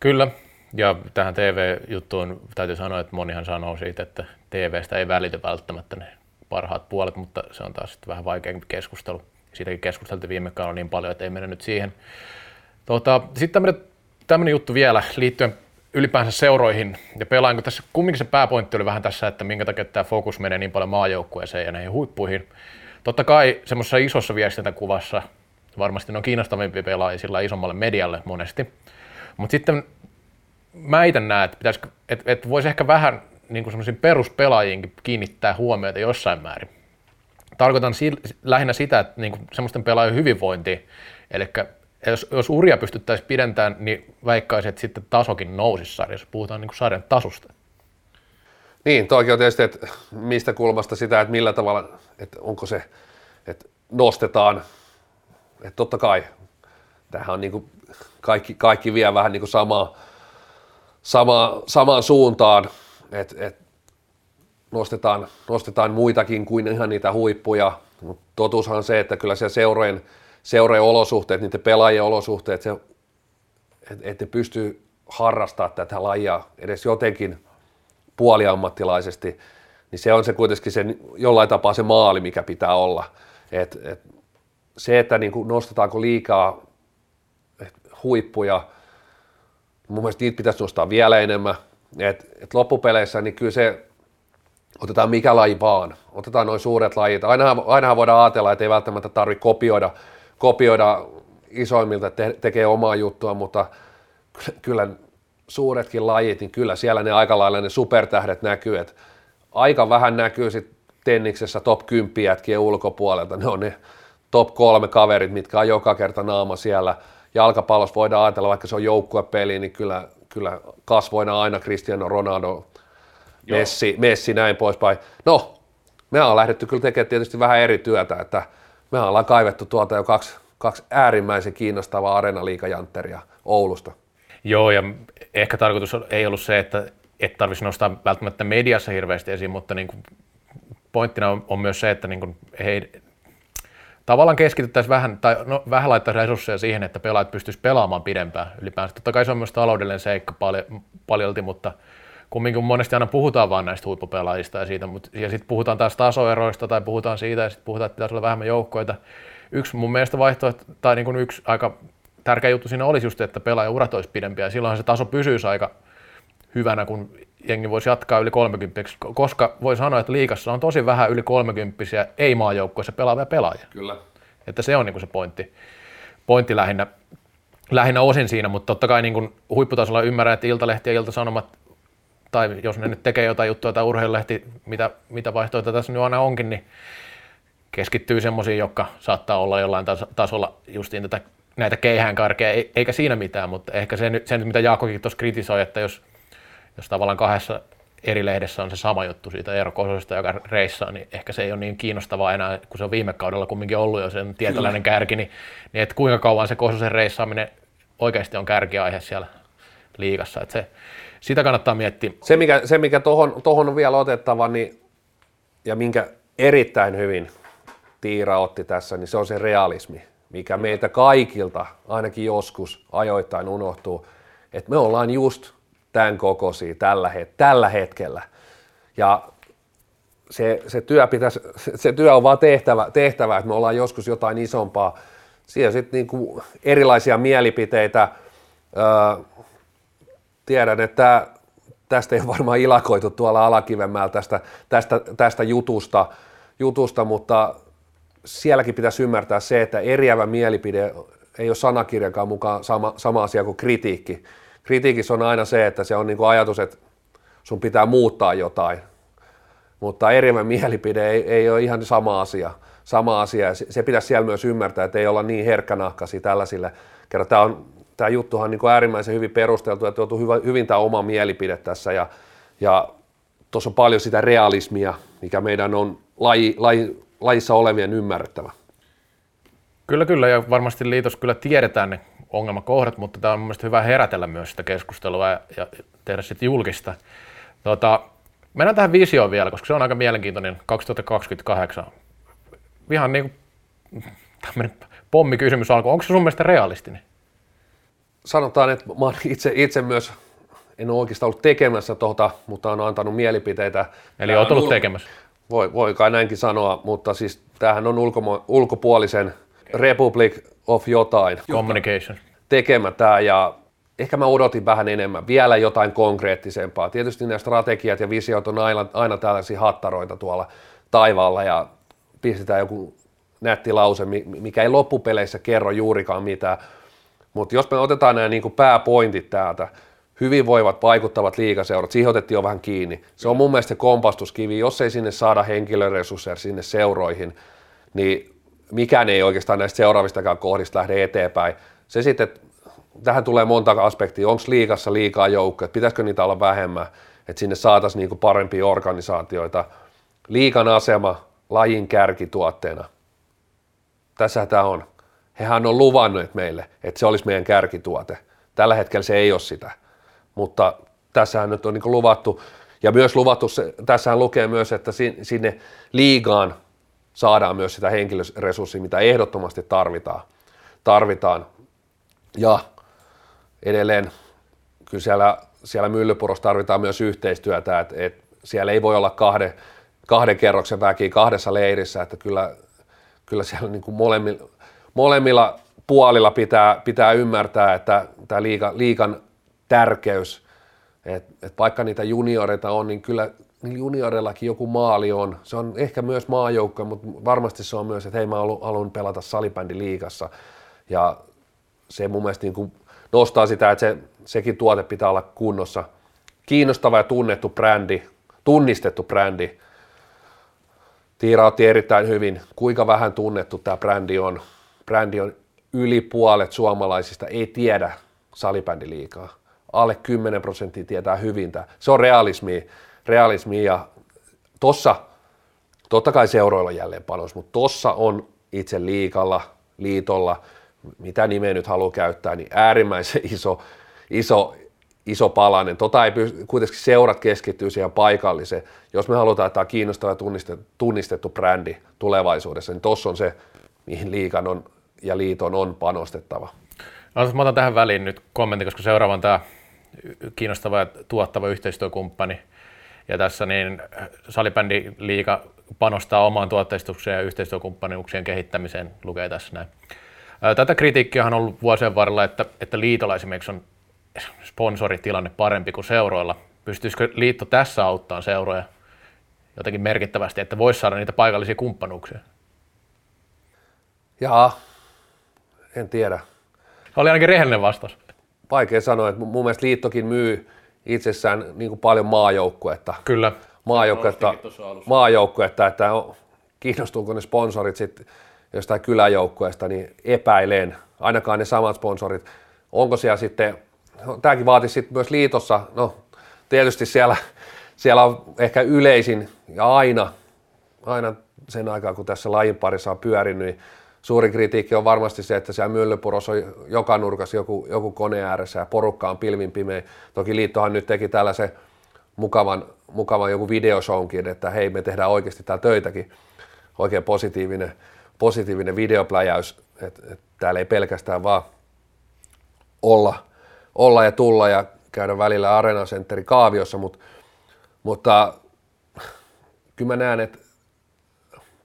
Kyllä, ja tähän TV-juttuun täytyy sanoa, että monihan sanoo siitä, että TVstä ei välitä välttämättä ne parhaat puolet, mutta se on taas vähän vaikeampi keskustelu. Siitäkin keskusteltiin viime kaudella niin paljon, että ei mennä nyt siihen. Tota, sitten tämmöinen juttu vielä liittyen ylipäänsä seuroihin ja pelaajan, kun tässä kumminkin se pääpointti oli vähän tässä, että minkä takia tämä fokus menee niin paljon maajoukkueeseen ja näihin huippuihin. Totta kai semmoisessa isossa viestintäkuvassa varmasti ne on kiinnostavimpia pelaajia sillä isommalle medialle monesti. Mutta sitten mä itse näen, että, että, että voisi ehkä vähän niin semmoisiin peruspelaajiinkin kiinnittää huomiota jossain määrin. Tarkoitan si- lähinnä sitä, että niin semmoisten pelaajien hyvinvointi, eli jos, jos uria pystyttäisiin pidentämään, niin väikkaisin, että sitten tasokin nousisi sarjassa. Puhutaan niin sarjan tasosta. Niin, toki on tietysti, että mistä kulmasta sitä, että millä tavalla, että onko se, että nostetaan, että totta kai, tähän on niin kuin kaikki, kaikki vie vähän niin kuin samaa, sama, samaan suuntaan, että et nostetaan, nostetaan muitakin kuin ihan niitä huippuja, mutta totuushan on se, että kyllä siellä seurojen, seurojen olosuhteet, niiden pelaajien olosuhteet, se, että et ne pystyy harrastaa tätä lajia edes jotenkin puoliammattilaisesti, niin se on se kuitenkin se, jollain tapaa se maali, mikä pitää olla. Et, et se, että niin kuin nostetaanko liikaa huippuja, mun mielestä niitä pitäisi nostaa vielä enemmän. Et, et loppupeleissä niin kyllä se, otetaan mikä laji vaan, otetaan noin suuret lajit. Ainahan, ainahan voidaan ajatella, että ei välttämättä tarvitse kopioida, kopioida isoimmilta, te, tekee omaa juttua, mutta kyllä, kyllä suuretkin lajit, niin kyllä siellä ne aika lailla ne supertähdet näkyy, että aika vähän näkyy sitten tenniksessä top 10 jätkien ulkopuolelta, ne on ne top kolme kaverit, mitkä on joka kerta naama siellä. Jalkapallossa voidaan ajatella, vaikka se on joukkuepeli, niin kyllä, kyllä kasvoina aina Cristiano Ronaldo, Messi, Messi, näin poispäin. No, me on lähdetty kyllä tekemään tietysti vähän eri työtä, että me ollaan kaivettu tuolta jo kaksi, kaksi äärimmäisen kiinnostavaa areenaliikajantteria Oulusta. Joo, ja ehkä tarkoitus ei ollut se, että et tarvitsisi nostaa välttämättä mediassa hirveästi esiin, mutta niin kuin pointtina on, on myös se, että niin kuin he, tavallaan keskityttäisiin vähän, tai no, vähän laittaa resursseja siihen, että pelaajat pystyisivät pelaamaan pidempään ylipäänsä. Totta kai se on myös taloudellinen seikka paljolti, mutta kumminkin monesti aina puhutaan vain näistä huippupelaajista ja siitä, mutta, ja sitten puhutaan taas tasoeroista tai puhutaan siitä ja sitten puhutaan, että pitäisi olla vähemmän joukkoita. Yksi mun mielestä vaihtoehto, tai niin kuin yksi aika tärkeä juttu siinä olisi just, että urat olisi pidempiä. Silloin se taso pysyisi aika hyvänä, kun jengi voisi jatkaa yli 30, koska voi sanoa, että liikassa on tosi vähän yli 30 ei-maajoukkoissa pelaavia pelaajia. Kyllä. Että se on niin kuin se pointti, pointti lähinnä, lähinnä osin siinä, mutta totta kai niin kuin huipputasolla ymmärrän, että Iltalehti ja Iltasanomat, tai jos ne nyt tekee jotain juttua tai urheilulehti, mitä, mitä vaihtoehtoja tässä nyt aina onkin, niin keskittyy semmoisiin, jotka saattaa olla jollain tasolla justiin tätä näitä keihäänkarkeja, eikä siinä mitään, mutta ehkä se, se mitä Jaakkokin tuossa kritisoi, että jos, jos tavallaan kahdessa eri lehdessä on se sama juttu siitä Eero Kososesta, joka reissaa, niin ehkä se ei ole niin kiinnostavaa enää, kun se on viime kaudella kumminkin ollut jo sen tietynlainen kärki, niin, niin että kuinka kauan se Kososen reissaaminen oikeasti on kärkiaihe siellä liigassa. Että se, sitä kannattaa miettiä. Se, mikä, se, mikä tohon, tohon on vielä otettava, niin, ja minkä erittäin hyvin Tiira otti tässä, niin se on se realismi, mikä meiltä kaikilta ainakin joskus ajoittain unohtuu, että me ollaan just tämän kokoisia tällä, het- tällä hetkellä. Ja se, se, työ pitäisi, se työ on vaan tehtävä, tehtävä, että me ollaan joskus jotain isompaa. Siellä sitten niinku erilaisia mielipiteitä. Öö, tiedän, että tästä ei ole varmaan ilakoitu tuolla Alakivenmäellä tästä, tästä, tästä jutusta, jutusta, mutta sielläkin pitäisi ymmärtää se, että eriävä mielipide ei ole sanakirjankaan mukaan sama, sama asia kuin kritiikki. Kritiikissä on aina se, että se on niin kuin ajatus, että sun pitää muuttaa jotain, mutta eriävä mielipide ei, ei ole ihan sama asia. Sama asia. Se, se pitäisi siellä myös ymmärtää, että ei olla niin herkkänahkaisia tällaisille. Kerran tämä, on, tämä juttuhan on niin äärimmäisen hyvin perusteltu, että on hyvin, hyvin tämä oma mielipide tässä ja, ja tuossa on paljon sitä realismia, mikä meidän on laji, laji, lajissa olevien ymmärrettävä. Kyllä, kyllä, ja varmasti liitos kyllä tiedetään ne ongelmakohdat, mutta tämä on mielestäni hyvä herätellä myös sitä keskustelua ja, ja tehdä sitten julkista. Tota, mennään tähän visioon vielä, koska se on aika mielenkiintoinen 2028. Ihan niin kuin tämmöinen pommikysymys alkoi. Onko se sun mielestä realistinen? Sanotaan, että mä oon itse, itse myös, en ole oikeastaan ollut tekemässä tuota, mutta on antanut mielipiteitä. Eli olet ollut tekemässä? Voi, voi kai näinkin sanoa, mutta siis tämähän on ulkomo, ulkopuolisen Republic of jotain. Communication. Tekemä tämä ja ehkä mä odotin vähän enemmän, vielä jotain konkreettisempaa. Tietysti nämä strategiat ja visiot on aina, aina tällaisia hattaroita tuolla taivaalla ja pistetään joku nätti lause, mikä ei loppupeleissä kerro juurikaan mitään. Mutta jos me otetaan nämä niin pääpointit täältä, hyvinvoivat, vaikuttavat liikaseurat, siihen otettiin jo vähän kiinni. Se on mun mielestä se kompastuskivi, jos ei sinne saada henkilöresursseja sinne seuroihin, niin mikään ei oikeastaan näistä seuraavistakaan kohdista lähde eteenpäin. Se sitten, tähän tulee monta aspektia, onko liikassa liikaa joukkoja, pitäisikö niitä olla vähemmän, että sinne saataisiin niinku parempia organisaatioita. Liikan asema lajin kärkituotteena. Tässä tämä on. Hehän on luvannut meille, että se olisi meidän kärkituote. Tällä hetkellä se ei ole sitä, mutta tässähän nyt on niin luvattu, ja myös luvattu, tässähän lukee myös, että sinne liigaan saadaan myös sitä henkilöresurssia, mitä ehdottomasti tarvitaan. tarvitaan. Ja edelleen kyllä siellä, siellä Myllypurossa tarvitaan myös yhteistyötä, että, että siellä ei voi olla kahden, kahden kerroksen väkiä kahdessa leirissä, että kyllä, kyllä siellä niin molemmilla, molemmilla puolilla pitää, pitää ymmärtää, että tämä liikan, liikan tärkeys, että, että vaikka niitä junioreita on, niin kyllä niin junioreillakin joku maali on. Se on ehkä myös maajoukko, mutta varmasti se on myös, että hei mä haluan pelata salibändi liigassa. Ja se mun mielestä niin kuin nostaa sitä, että se, sekin tuote pitää olla kunnossa. Kiinnostava ja tunnettu brändi, tunnistettu brändi. Tiira otti erittäin hyvin, kuinka vähän tunnettu tämä brändi on. Brändi on yli puolet suomalaisista ei tiedä salibändiliikaa. Alle 10 prosenttia tietää hyvintä. Se on realismi realismi ja tossa, totta kai seuroilla jälleen panos, mutta tossa on itse liikalla, liitolla, mitä nimeä nyt haluaa käyttää, niin äärimmäisen iso, iso, iso palanen. Tota ei pysty, kuitenkin seurat keskittyy siihen paikalliseen. Jos me halutaan, että tämä on kiinnostava tunnistettu, tunnistettu brändi tulevaisuudessa, niin tuossa on se, mihin liikan on ja liiton on panostettava. No, mä otan tähän väliin nyt kommentti, koska seuraava on tämä kiinnostava ja tuottava yhteistyökumppani – ja tässä niin salibändi liiga panostaa omaan tuotteistukseen ja yhteistyökumppanuuksien kehittämiseen, lukee tässä näin. Tätä kritiikkiä on ollut vuosien varrella, että, että liitolla esimerkiksi on sponsoritilanne parempi kuin seuroilla. Pystyisikö liitto tässä auttaa seuroja jotenkin merkittävästi, että voisi saada niitä paikallisia kumppanuuksia? Jaa, en tiedä. Oli ainakin rehellinen vastaus. Vaikea sanoa, että mun mielestä liittokin myy itsessään niin kuin paljon maajoukkuetta. Kyllä. Maajoukkuetta, maajoukkuetta että kiinnostuuko ne sponsorit sitten jostain kyläjoukkueesta, niin epäilen, ainakaan ne samat sponsorit. Onko siellä sitten, no, tämäkin vaatisi sitten myös liitossa, no tietysti siellä, siellä on ehkä yleisin ja aina, aina sen aikaa, kun tässä lajin parissa on pyörinyt, niin suurin kritiikki on varmasti se, että siellä Myllypurossa on joka nurkas joku, joku kone ääressä ja porukka on pilvin pimeä. Toki liittohan nyt teki tällaisen mukavan, mukavan joku videoshownkin, että hei me tehdään oikeasti täällä töitäkin. Oikein positiivinen, positiivinen videopläjäys, että, että täällä ei pelkästään vaan olla, olla ja tulla ja käydä välillä Arena Centerin kaaviossa, mutta, mutta kyllä mä näen, että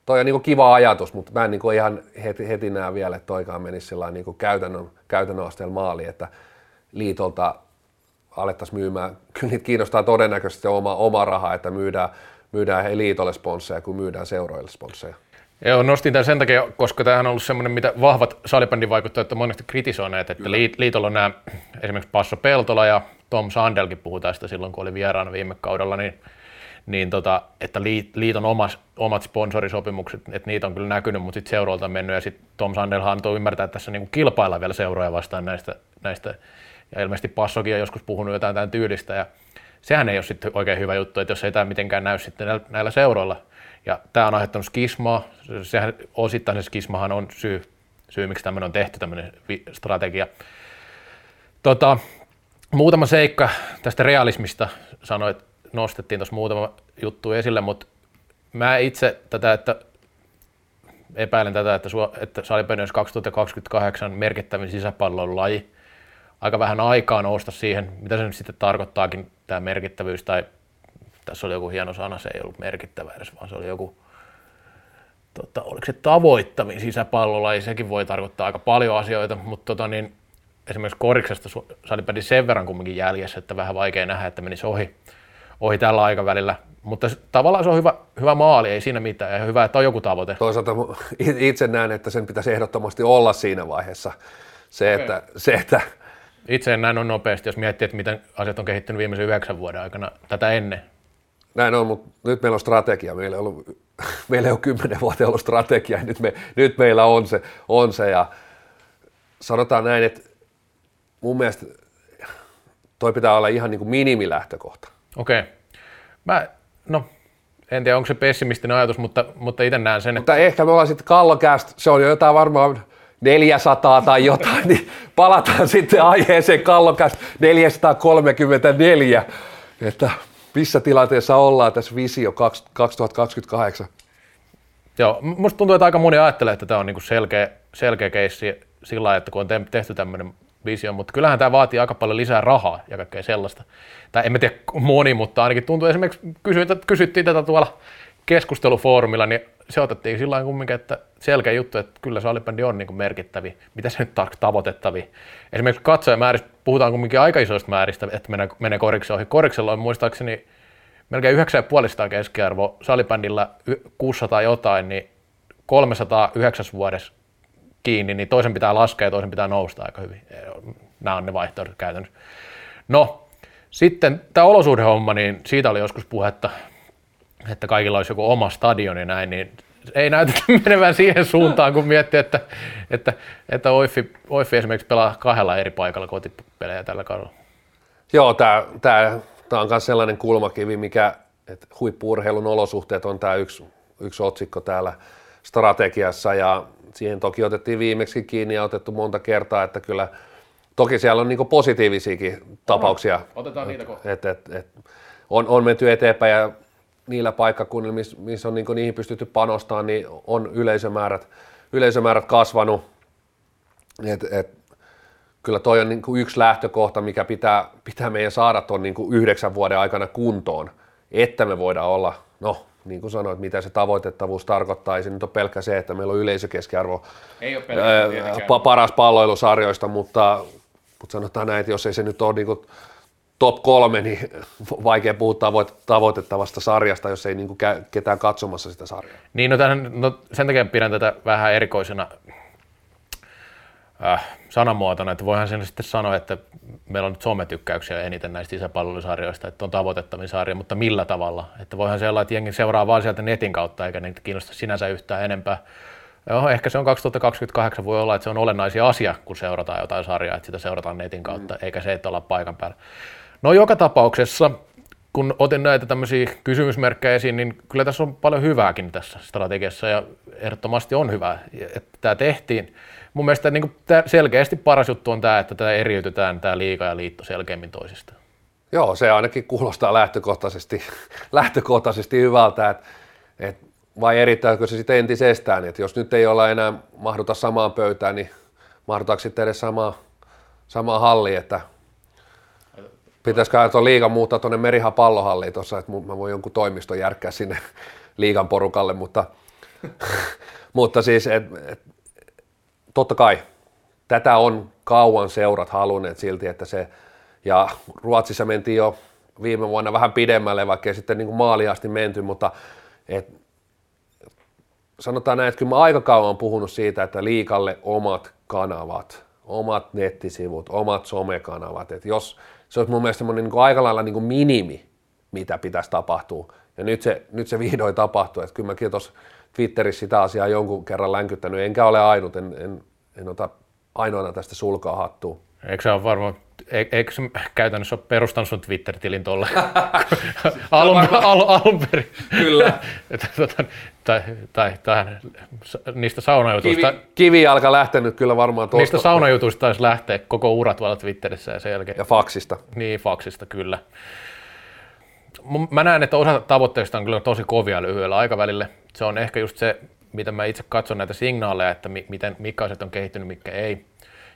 toi on niin kiva ajatus, mutta mä en niin ihan heti, heti näe vielä, että toikaan menisi sillä niin käytännön, käytännön asteella maaliin, että liitolta alettaisiin myymään. Kyllä niitä kiinnostaa todennäköisesti oma, oma raha, että myydään, myydään he liitolle sponsseja, kuin myydään seuroille sponsseja. Joo, nostin tämän sen takia, koska tämä on ollut semmoinen, mitä vahvat salibändin vaikuttajat on monesti kritisoineet, että Kyllä. liitolla on nämä, esimerkiksi Passo Peltola ja Tom Sandelkin puhui tästä silloin, kun oli vieraana viime kaudella, niin niin tota, että liiton omas, omat sponsorisopimukset, että niitä on kyllä näkynyt, mutta sitten seuroilta on mennyt, ja sitten Tom Sandelhan antoi ymmärtää, että tässä niinku kilpaillaan vielä seuroja vastaan näistä, näistä, ja ilmeisesti Passokin on joskus puhunut jotain tämän tyylistä, ja sehän ei ole sitten oikein hyvä juttu, että jos ei tämä mitenkään näy sitten näillä, näillä seuroilla, ja tämä on aiheuttanut skismaa, sehän osittain se skismahan on syy, syy miksi tämmöinen on tehty, tämmöinen strategia. Tota, muutama seikka tästä realismista sanoit, nostettiin tuossa muutama juttu esille, mutta mä itse tätä, että epäilen tätä, että, että salibändi 2028 merkittävin sisäpallon laji. Aika vähän aikaa nousta siihen, mitä se nyt sitten tarkoittaakin, tämä merkittävyys, tai tässä oli joku hieno sana, se ei ollut merkittävä edes, vaan se oli joku, tota, oliko se tavoittavin sisäpallolaji, sekin voi tarkoittaa aika paljon asioita, mutta tota, niin, esimerkiksi koriksesta salibändi sen verran kumminkin jäljessä, että vähän vaikea nähdä, että menisi ohi ohi tällä aikavälillä. Mutta tavallaan se on hyvä, hyvä maali, ei siinä mitään, ja hyvä, että on joku tavoite. Toisaalta itse näen, että sen pitäisi ehdottomasti olla siinä vaiheessa. Se, okay. että, se, että itse en näin on nopeasti, jos miettii, että miten asiat on kehittynyt viimeisen yhdeksän vuoden aikana tätä ennen. Näin on, mutta nyt meillä on strategia. Meillä ei, ollut, meillä ei ole kymmenen vuotta ollut strategia, ja nyt, me, nyt meillä on se, on se. Ja sanotaan näin, että mun mielestä toi pitää olla ihan niin kuin minimilähtökohta. Okei. Okay. Mä, no, en tiedä, onko se pessimistinen ajatus, mutta, mutta itse näen sen, Mutta että... ehkä me ollaan sitten kallokäst, se on jo jotain varmaan 400 tai jotain, niin palataan sitten aiheeseen kallokäst 434, että missä tilanteessa ollaan tässä visio 2028. Joo, musta tuntuu, että aika moni ajattelee, että tämä on niinku selkeä, selkeä keissi sillä lailla, että kun on tehty tämmöinen visio, mutta kyllähän tämä vaatii aika paljon lisää rahaa ja kaikkea sellaista. Tai en tiedä moni, mutta ainakin tuntuu esimerkiksi, kysyttiin tätä tuolla keskustelufoorumilla, niin se otettiin sillä tavalla kumminkin, että selkeä juttu, että kyllä salibändi on niin merkittävi. Mitä se nyt tavoitettavi? Esimerkiksi katsojamääristä puhutaan kumminkin aika isoista määristä, että menee, menee koriksi ohi. Koriksella on muistaakseni melkein 9,5 keskiarvo, salibändillä 600 jotain, niin 309 vuodessa kiinni, niin toisen pitää laskea ja toisen pitää nousta aika hyvin. Nämä on ne vaihtoehdot käytännössä. No, sitten tämä olosuhdehomma, niin siitä oli joskus puhetta, että kaikilla olisi joku oma stadioni näin, niin ei näytä menevän siihen suuntaan, kun miettii, että, että, että Oiffi, Oiffi esimerkiksi pelaa kahdella eri paikalla kotipelejä tällä kaudella. Joo, tämä, tämä, tämä on myös sellainen kulmakivi, mikä, että huippuurheilun olosuhteet on tämä yksi, yksi otsikko täällä strategiassa ja siihen toki otettiin viimeksi kiinni ja otettu monta kertaa, että kyllä toki siellä on niin positiivisiakin tapauksia. Otetaan niitä kohta. Et, et, et, on, on menty eteenpäin ja niillä paikkakunnilla, missä miss on niin niihin pystytty panostamaan, niin on yleisömäärät, yleisömäärät kasvanut. Et, et, kyllä toi on niin yksi lähtökohta, mikä pitää, pitää meidän saada tuon niin yhdeksän vuoden aikana kuntoon, että me voidaan olla, no niin kuin sanoit, mitä se tavoitettavuus tarkoittaa. Ei se nyt ole pelkkä se, että meillä on yleisökeskiarvo ei ole ää, paras palloilusarjoista, mutta, mutta sanotaan näin, että jos ei se nyt ole niin kuin top kolme, niin vaikea puhua tavoit- tavoitettavasta sarjasta, jos ei niin kuin käy ketään katsomassa sitä sarjaa. Niin, no, tämän, no sen takia pidän tätä vähän erikoisena äh, sanamuotona, että voihan sen sitten sanoa, että meillä on nyt sometykkäyksiä eniten näistä sisäpalvelusarjoista, että on tavoitettavin sarja, mutta millä tavalla? Että voihan se olla, että jengi seuraa vaan sieltä netin kautta, eikä niitä kiinnosta sinänsä yhtään enempää. Joo, ehkä se on 2028, voi olla, että se on olennaisia asia, kun seurataan jotain sarjaa, että sitä seurataan netin kautta, mm. eikä se, että olla paikan päällä. No joka tapauksessa, kun otin näitä tämmöisiä kysymysmerkkejä esiin, niin kyllä tässä on paljon hyvääkin tässä strategiassa ja ehdottomasti on hyvää, että tämä tehtiin. Mun mielestä niin tämä selkeästi paras juttu on tämä, että tämä eriytetään tämä liika ja liitto selkeämmin toisistaan. Joo, se ainakin kuulostaa lähtökohtaisesti, lähtökohtaisesti hyvältä, että, että vai erittääkö se sitten entisestään, että jos nyt ei olla enää mahduta samaan pöytään, niin mahdutaanko sitten edes samaa, samaa halliin, että pitäisikö tuon liigan muuttaa tuonne Merihan pallohalliin tuossa, että mä voin jonkun toimiston järkkää sinne liigan porukalle, mutta, mutta siis et, et, totta kai. Tätä on kauan seurat halunneet silti, että se, ja Ruotsissa mentiin jo viime vuonna vähän pidemmälle, vaikka sitten niin kuin maaliasti menty, mutta et, sanotaan näin, että kyllä mä aika kauan puhunut siitä, että liikalle omat kanavat, omat nettisivut, omat somekanavat, että jos se olisi mun mielestä niin aika lailla niin kuin minimi, mitä pitäisi tapahtua, ja nyt se, nyt se vihdoin tapahtuu, että kyllä mäkin tuossa Twitterissä sitä asiaa jonkun kerran länkyttänyt, enkä ole ainut, en, en, en ota ainoana tästä sulkaa hattua. Eikö se ole varmaan, eikö se käytännössä ole perustanut sun Twitter-tilin tuolle alun, al, alun perin? Kyllä. Tota, tai, tai, tai, niistä saunajutuista. Kivi, kivijalka lähtenyt kyllä varmaan tuosta. Niistä saunajutuista taisi lähteä koko urat tuolla Twitterissä ja sen jälkeen. Ja faksista. Niin, faksista kyllä. Mä näen, että osa tavoitteista on kyllä tosi kovia lyhyellä aikavälillä. Se on ehkä just se, mitä mä itse katson näitä signaaleja, että miten, mikä asiat on kehittynyt, mikä ei.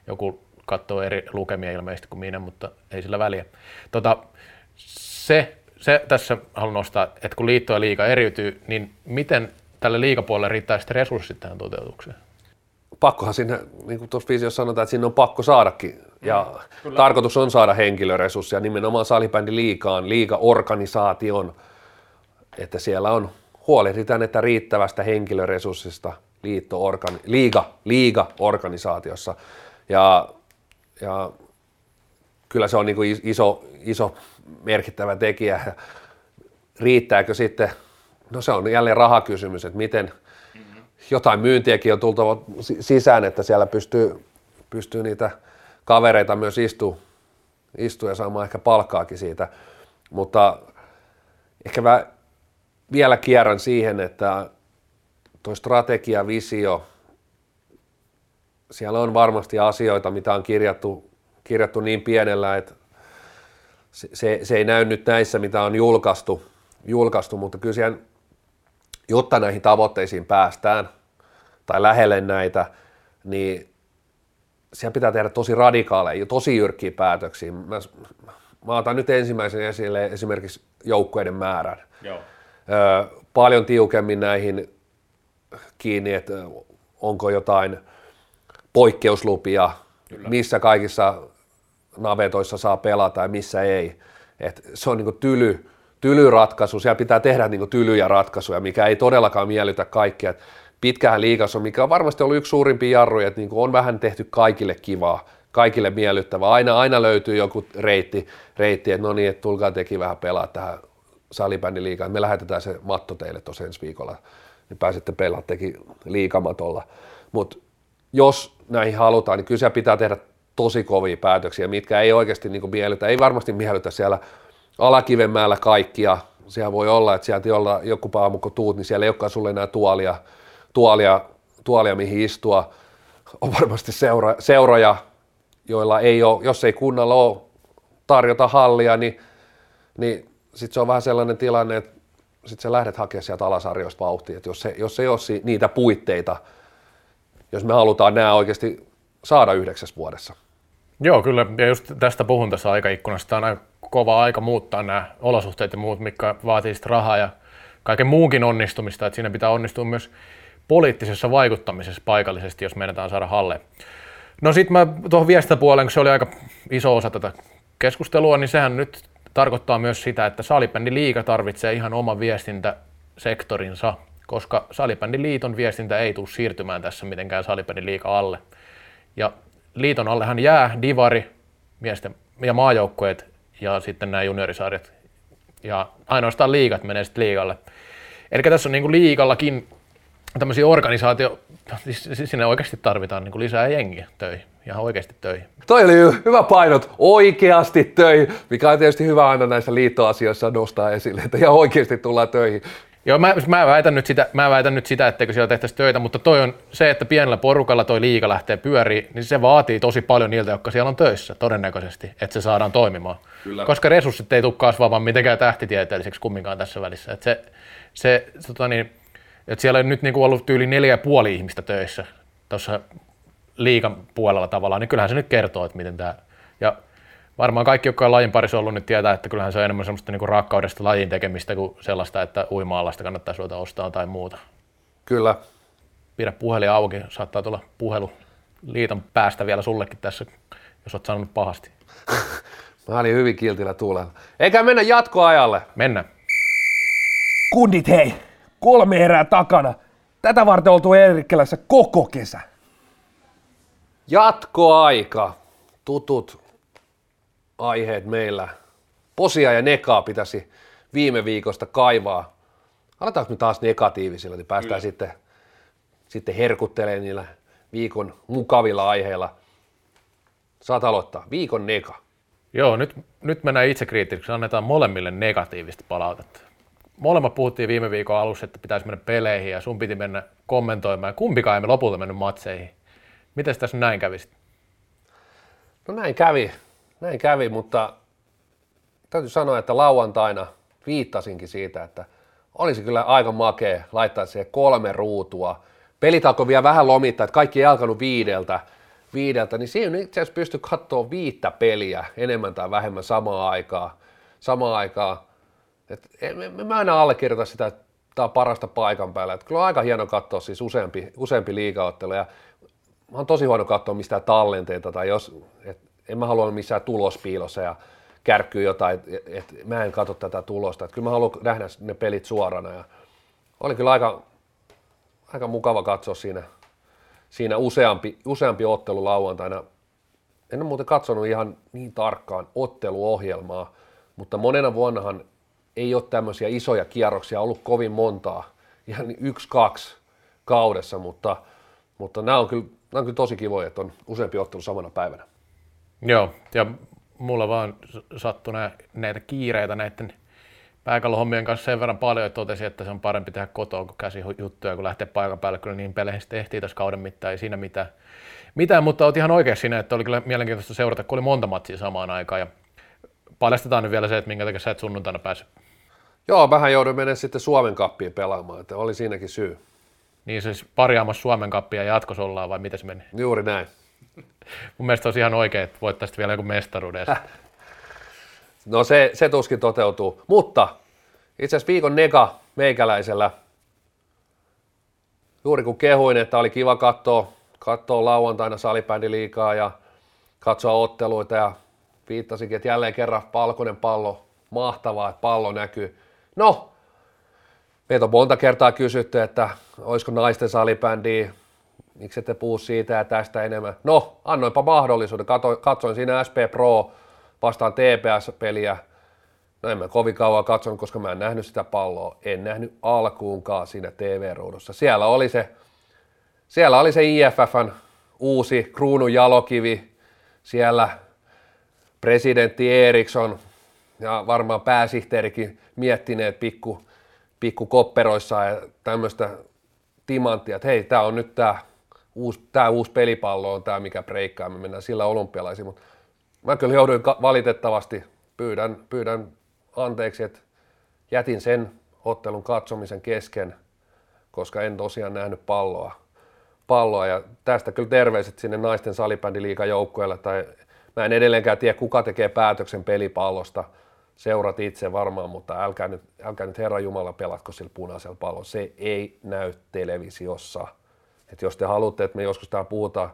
Joku katsoo eri lukemia ilmeisesti kuin minä, mutta ei sillä väliä. Tota, se, se tässä haluan nostaa, että kun liitto ja liiga eriytyy, niin miten tälle liikapuolelle riittää sitten resurssit tähän toteutukseen? Pakkohan sinne, niin kuin tuossa visiossa sanotaan, että sinne on pakko saadakin. Ja mm, Kyllä. tarkoitus on saada henkilöresursseja nimenomaan salibändi liikaan, liiga-organisaation, että siellä on huolehditaan, että riittävästä henkilöresurssista liitto organi- liiga, liiga-organisaatiossa. Ja ja kyllä se on niin kuin iso, iso merkittävä tekijä. Riittääkö sitten, no se on jälleen rahakysymys, että miten jotain myyntiäkin on tultava sisään, että siellä pystyy, pystyy niitä kavereita myös istua, istua ja saamaan ehkä palkkaakin siitä. Mutta ehkä mä vielä kierrän siihen, että tuo strategia, visio, siellä on varmasti asioita, mitä on kirjattu, kirjattu niin pienellä, että se, se, ei näy nyt näissä, mitä on julkaistu, julkaistu mutta kyllä siellä, jotta näihin tavoitteisiin päästään tai lähelle näitä, niin siellä pitää tehdä tosi radikaaleja, tosi jyrkkiä päätöksiä. Mä, mä otan nyt ensimmäisen esille esimerkiksi joukkueiden määrän. Joo. Paljon tiukemmin näihin kiinni, että onko jotain – poikkeuslupia, Kyllä. missä kaikissa navetoissa saa pelata ja missä ei. Et se on niin tyly, tyly ratkaisu, siellä pitää tehdä niin tylyjä ratkaisuja, mikä ei todellakaan miellytä kaikkia. Pitkähän liikassa on, mikä on varmasti ollut yksi suurimpia jarruja, että niin on vähän tehty kaikille kivaa, kaikille miellyttävää. Aina, aina löytyy joku reitti, reitti että no niin, että tulkaa teki vähän pelaa tähän salibändiliigaan. Me lähetetään se matto teille tuossa ensi viikolla, niin pääsette pelaamaan teki liikamatolla. Mutta jos näihin halutaan, niin kyllä pitää tehdä tosi kovia päätöksiä, mitkä ei oikeasti niin miellytä, ei varmasti miellytä siellä alakivenmäellä kaikkia. Siellä voi olla, että sieltä olla joku aamu kun tuut, niin siellä ei olekaan sulle enää tuolia, tuolia, tuolia mihin istua. On varmasti seura, seuroja, joilla ei ole, jos ei kunnalla ole tarjota hallia, niin, niin sitten se on vähän sellainen tilanne, että sitten sä lähdet hakemaan sieltä alasarjoista vauhtia, että jos, se, jos ei ole niitä puitteita, jos me halutaan nämä oikeasti saada yhdeksäs vuodessa. Joo, kyllä. Ja just tästä puhun tässä aikaikkunassa. Tämä on aika kova aika muuttaa nämä olosuhteet ja muut, mikä vaatii sitten rahaa ja kaiken muunkin onnistumista. Että siinä pitää onnistua myös poliittisessa vaikuttamisessa paikallisesti, jos meinataan saada halle. No sitten mä tuohon viestintäpuoleen, kun se oli aika iso osa tätä keskustelua, niin sehän nyt tarkoittaa myös sitä, että salibändi liiga tarvitsee ihan oman viestintäsektorinsa koska salibändiliiton viestintä ei tule siirtymään tässä mitenkään salibändiliiga alle. Ja liiton allehan jää divari, miesten ja maajoukkueet ja sitten nämä juniorisarjat. Ja ainoastaan liigat menee sitten liigalle. Eli tässä on niin kuin liigallakin tämmöisiä organisaatio siis, sinne oikeasti tarvitaan niin kuin lisää jengiä töihin, ihan oikeasti töihin. Toi oli hyvä painot, oikeasti töihin, mikä on tietysti hyvä aina näissä liittoasioissa nostaa esille, että ihan oikeasti tullaan töihin. Joo, mä, mä, väitän nyt sitä, mä väitän nyt sitä, etteikö siellä tehtäisi töitä, mutta toi on se, että pienellä porukalla toi liiga lähtee pyöriin, niin se vaatii tosi paljon niiltä, jotka siellä on töissä todennäköisesti, että se saadaan toimimaan. Kyllä. Koska resurssit ei tule kasvamaan mitenkään tähtitieteelliseksi kumminkaan tässä välissä. Että se, se, tota niin, että siellä on nyt niin kuin ollut yli neljä ja puoli ihmistä töissä tuossa liikan puolella tavallaan, niin kyllähän se nyt kertoo, että miten tämä... Ja varmaan kaikki, jotka on lajin parissa ollut, niin tietää, että kyllähän se on enemmän semmoista niin rakkaudesta lajin tekemistä kuin sellaista, että uima-alasta kannattaa suota ostaa tai muuta. Kyllä. Pidä puhelin auki, saattaa tulla puhelu liiton päästä vielä sullekin tässä, jos olet sanonut pahasti. Mä olin hyvin kiltillä tuulella. Eikä mennä jatkoajalle. Mennä. Kundit hei, kolme erää takana. Tätä varten oltu Eerikkelässä koko kesä. Jatkoaika. Tutut aiheet meillä. Posia ja nekaa pitäisi viime viikosta kaivaa. Aletaanko me taas negatiivisilla, niin päästään sitten, sitten herkuttelemaan niillä viikon mukavilla aiheilla. Saat aloittaa. Viikon neka. Joo, nyt, nyt mennään itsekriittisiksi. Annetaan molemmille negatiivista palautetta. Molemmat puhuttiin viime viikon alussa, että pitäisi mennä peleihin ja sun piti mennä kommentoimaan. Kumpikaan emme lopulta mennyt matseihin. Miten tässä näin kävisi? No näin kävi, näin kävi, mutta täytyy sanoa, että lauantaina viittasinkin siitä, että olisi kyllä aika makea laittaa siihen kolme ruutua. Pelit alkoi vielä vähän lomittaa, että kaikki ei alkanut viideltä, viideltä niin siinä itse asiassa pystyi katsoa viittä peliä enemmän tai vähemmän samaan aikaan. Samaan aikaan. Et en, mä aina allekirjoita sitä, että tämä on parasta paikan päällä. Et kyllä on aika hieno katsoa siis useampi, useampi liigaottelu. Ja mä oon tosi huono katsoa mistään tallenteita tai jos, et en mä halua missään tulospiilossa ja kärkkyy jotain, että et mä en katso tätä tulosta. Et kyllä mä haluan nähdä ne pelit suorana ja oli kyllä aika, aika mukava katsoa siinä, siinä useampi, useampi ottelu lauantaina. En ole muuten katsonut ihan niin tarkkaan otteluohjelmaa, mutta monena vuonnahan ei ole tämmöisiä isoja kierroksia ollut kovin montaa, ihan yksi, kaksi kaudessa, mutta, mutta nämä, on kyllä, nämä on kyllä tosi kivoja, että on useampi ottelu samana päivänä. Joo, ja mulla vaan sattui näitä kiireitä näiden pääkallohommien kanssa sen verran paljon, että totesin, että se on parempi tehdä kotoa kuin käsi juttuja, kun lähtee paikan päälle. Kyllä niin peleihin tehtiin tässä kauden mittaan, ei siinä mitään. mitään mutta olet ihan oikein siinä, että oli kyllä mielenkiintoista seurata, kun oli monta matsia samaan aikaan. Ja paljastetaan nyt vielä se, että minkä takia sä et sunnuntaina pääse. Joo, vähän jouduin mennä sitten Suomen kappiin pelaamaan, että oli siinäkin syy. Niin siis parjaamassa Suomen kappia jatkossa ollaan vai miten se meni? Juuri näin. Mun mielestä olisi ihan oikein, että voittaisitte vielä joku mestaruuden. no se, se tuskin toteutuu, mutta itse asiassa viikon nega meikäläisellä, juuri kun kehuin, että oli kiva katsoa, katsoa lauantaina salibändiliikaa ja katsoa otteluita ja viittasinkin, että jälleen kerran palkoinen pallo, mahtavaa, että pallo näkyy. No, meitä on monta kertaa kysytty, että olisiko naisten salibändiä, miksi ette puhu siitä ja tästä enemmän. No, annoinpa mahdollisuuden, katsoin, katsoin siinä SP Pro vastaan TPS-peliä, No en mä kovin kauan katsonut, koska mä en nähnyt sitä palloa. En nähnyt alkuunkaan siinä TV-ruudussa. Siellä oli se, siellä oli se IFFn uusi kruunun jalokivi. Siellä presidentti Eriksson ja varmaan pääsihteerikin miettineet pikku, pikku kopperoissa ja tämmöistä timanttia, että hei, tämä on nyt tämä uusi, tämä uusi pelipallo on tämä, mikä breikkaa, me mennään sillä olympialaisiin, mutta mä kyllä jouduin valitettavasti, pyydän, pyydän anteeksi, että jätin sen ottelun katsomisen kesken, koska en tosiaan nähnyt palloa. palloa. Ja tästä kyllä terveiset sinne naisten salibändiliikan joukkueelle, tai mä en edelleenkään tiedä, kuka tekee päätöksen pelipallosta. Seurat itse varmaan, mutta älkää nyt, älkää nyt Herra Jumala pelatko sillä punaisella pallolla. Se ei näy televisiossa. Et jos te haluatte, että me joskus täällä puhutaan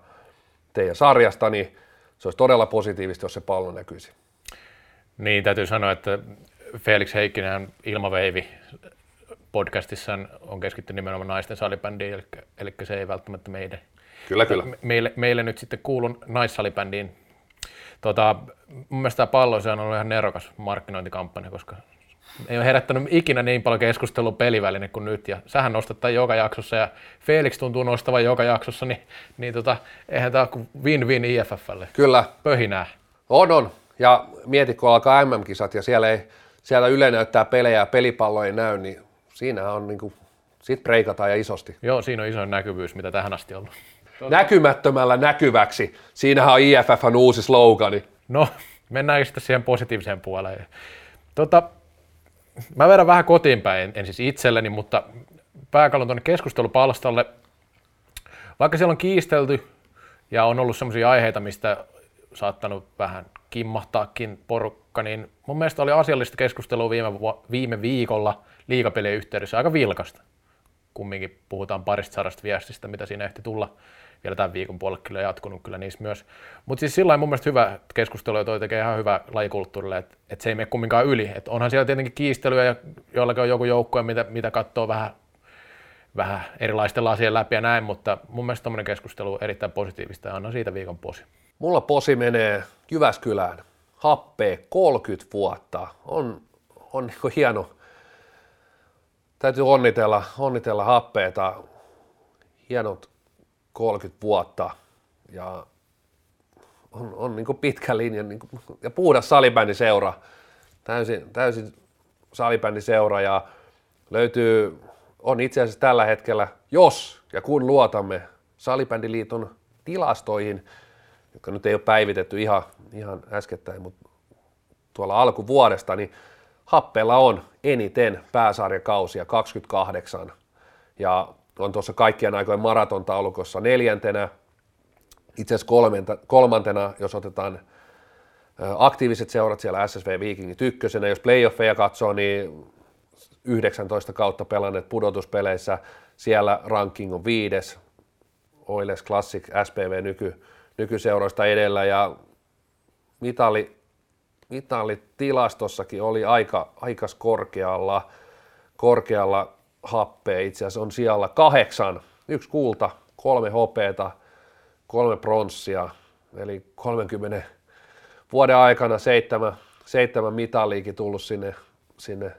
teidän sarjasta, niin se olisi todella positiivista, jos se pallo näkyisi. Niin, täytyy sanoa, että Felix Heikkinen ilmaveivi podcastissaan on keskittynyt nimenomaan naisten salibändiin, eli, eli se ei välttämättä meidän, kyllä, kyllä. Meille, meille nyt sitten kuulu naissalibändiin. Tota, mun mielestä tämä pallo on ollut ihan nerokas markkinointikampanja, koska ei ole herättänyt ikinä niin paljon keskustelua peliväline kuin nyt, ja sähän nostat tämän joka jaksossa, ja Felix tuntuu nostavan joka jaksossa, niin, niin tota, eihän tämä ole kuin win-win IFFlle. Kyllä, Pöhinää. on on. Ja mieti, kun alkaa MM-kisat ja siellä, ei, siellä Yle näyttää pelejä ja pelipallo ei näy, niin siinä on niin kuin, sit breikataan ja isosti. Joo, siinä on isoin näkyvyys, mitä tähän asti on ollut. Näkymättömällä näkyväksi. Siinähän on IFFn uusi slogani. No, mennään sitten siihen positiiviseen puoleen. Tota, mä vedän vähän kotiin päin, en siis itselleni, mutta pääkallon tuonne keskustelupalstalle. Vaikka siellä on kiistelty ja on ollut sellaisia aiheita, mistä saattanut vähän kimmahtaakin porukka, niin mun mielestä oli asiallista keskustelua viime, viime viikolla liikapelien yhteydessä aika vilkasta. Kumminkin puhutaan parista sadasta viestistä, mitä siinä ehti tulla vielä tämän viikon puolelle kyllä jatkunut kyllä niissä myös. Mutta siis sillä mun mielestä hyvä keskustelu ja toi tekee ihan hyvä lajikulttuurille, että et se ei mene kumminkaan yli. Et onhan siellä tietenkin kiistelyä ja joillakin on joku joukkue, mitä, mitä katsoo vähän, vähän erilaisten lasien läpi ja näin, mutta mun mielestä tämmöinen keskustelu on erittäin positiivista ja annan siitä viikon posi. Mulla posi menee Jyväskylään. Happee 30 vuotta. On, on niin hieno. Täytyy onnitella, onnitella happeeta. Hienot 30 vuotta. Ja on, on niin pitkä linja. Niin kuin, ja puhdas salibändiseura. Täysin, täysin salibändiseura. Ja löytyy, on itse asiassa tällä hetkellä, jos ja kun luotamme Salibändiliiton tilastoihin, jotka nyt ei ole päivitetty ihan, ihan äskettäin, mutta tuolla alkuvuodesta, niin Happeella on eniten pääsarjakausia 28 ja on tuossa kaikkien aikojen maratontaulukossa neljäntenä, itse asiassa kolmantena, jos otetaan aktiiviset seurat siellä SSV Vikingit ykkösenä, jos playoffeja katsoo, niin 19 kautta pelanneet pudotuspeleissä, siellä ranking on viides, Oilers Classic SPV nyky, nykyseuroista edellä. Ja mitali, mitalitilastossakin oli aika, aikas korkealla, korkealla happea itse asiassa on siellä kahdeksan, yksi kulta, kolme hopeeta, kolme pronssia, eli 30 vuoden aikana seitsemän, seitsemän mitaliikin tullut sinne, sinne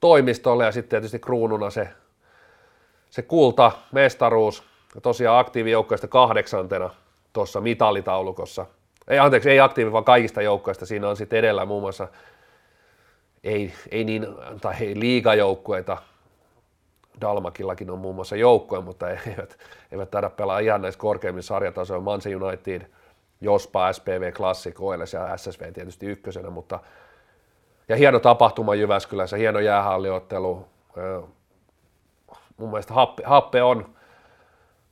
toimistolle ja sitten tietysti kruununa se, se kulta, mestaruus, ja tosiaan aktiivijoukkoista kahdeksantena tuossa mitalitaulukossa. Ei anteeksi, ei aktiivi, vaan kaikista joukkoista. Siinä on sitten edellä muun muassa ei, ei niin, tai ei liigajoukkueita. Dalmakillakin on muun muassa joukkoja, mutta eivät, eivät taida pelaa ihan näissä korkeimmissa sarjatasoilla. Manse United, Jospa, SPV, Classic, OLS ja SSV tietysti ykkösenä, mutta ja hieno tapahtuma Jyväskylässä, hieno jäähalliottelu. Mun mielestä happe, happe on,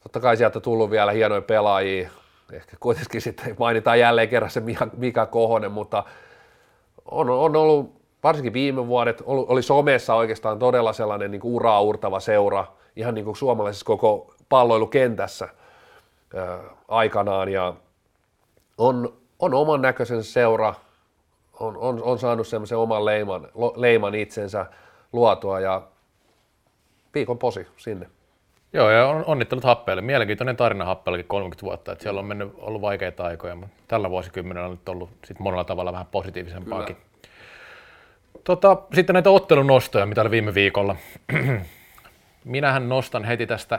totta kai sieltä tullut vielä hienoja pelaajia, ehkä kuitenkin sitten mainitaan jälleen kerran se Mika Kohonen, mutta on, on ollut varsinkin viime vuodet, oli somessa oikeastaan todella sellainen niin kuin uraa urtava seura, ihan niin kuin suomalaisessa koko palloilukentässä ää, aikanaan, ja on, on oman näköisen seura, on, on, on saanut semmoisen oman leiman, leiman itsensä luotua, ja viikon posi sinne. Joo, ja on, onnittelut Happeelle. Mielenkiintoinen tarina Happeellakin 30 vuotta, että siellä on mennyt, ollut vaikeita aikoja, mutta tällä vuosikymmenellä on nyt ollut sit monella tavalla vähän positiivisempaakin. Tota, sitten näitä ottelunostoja, mitä oli viime viikolla. Minähän nostan heti tästä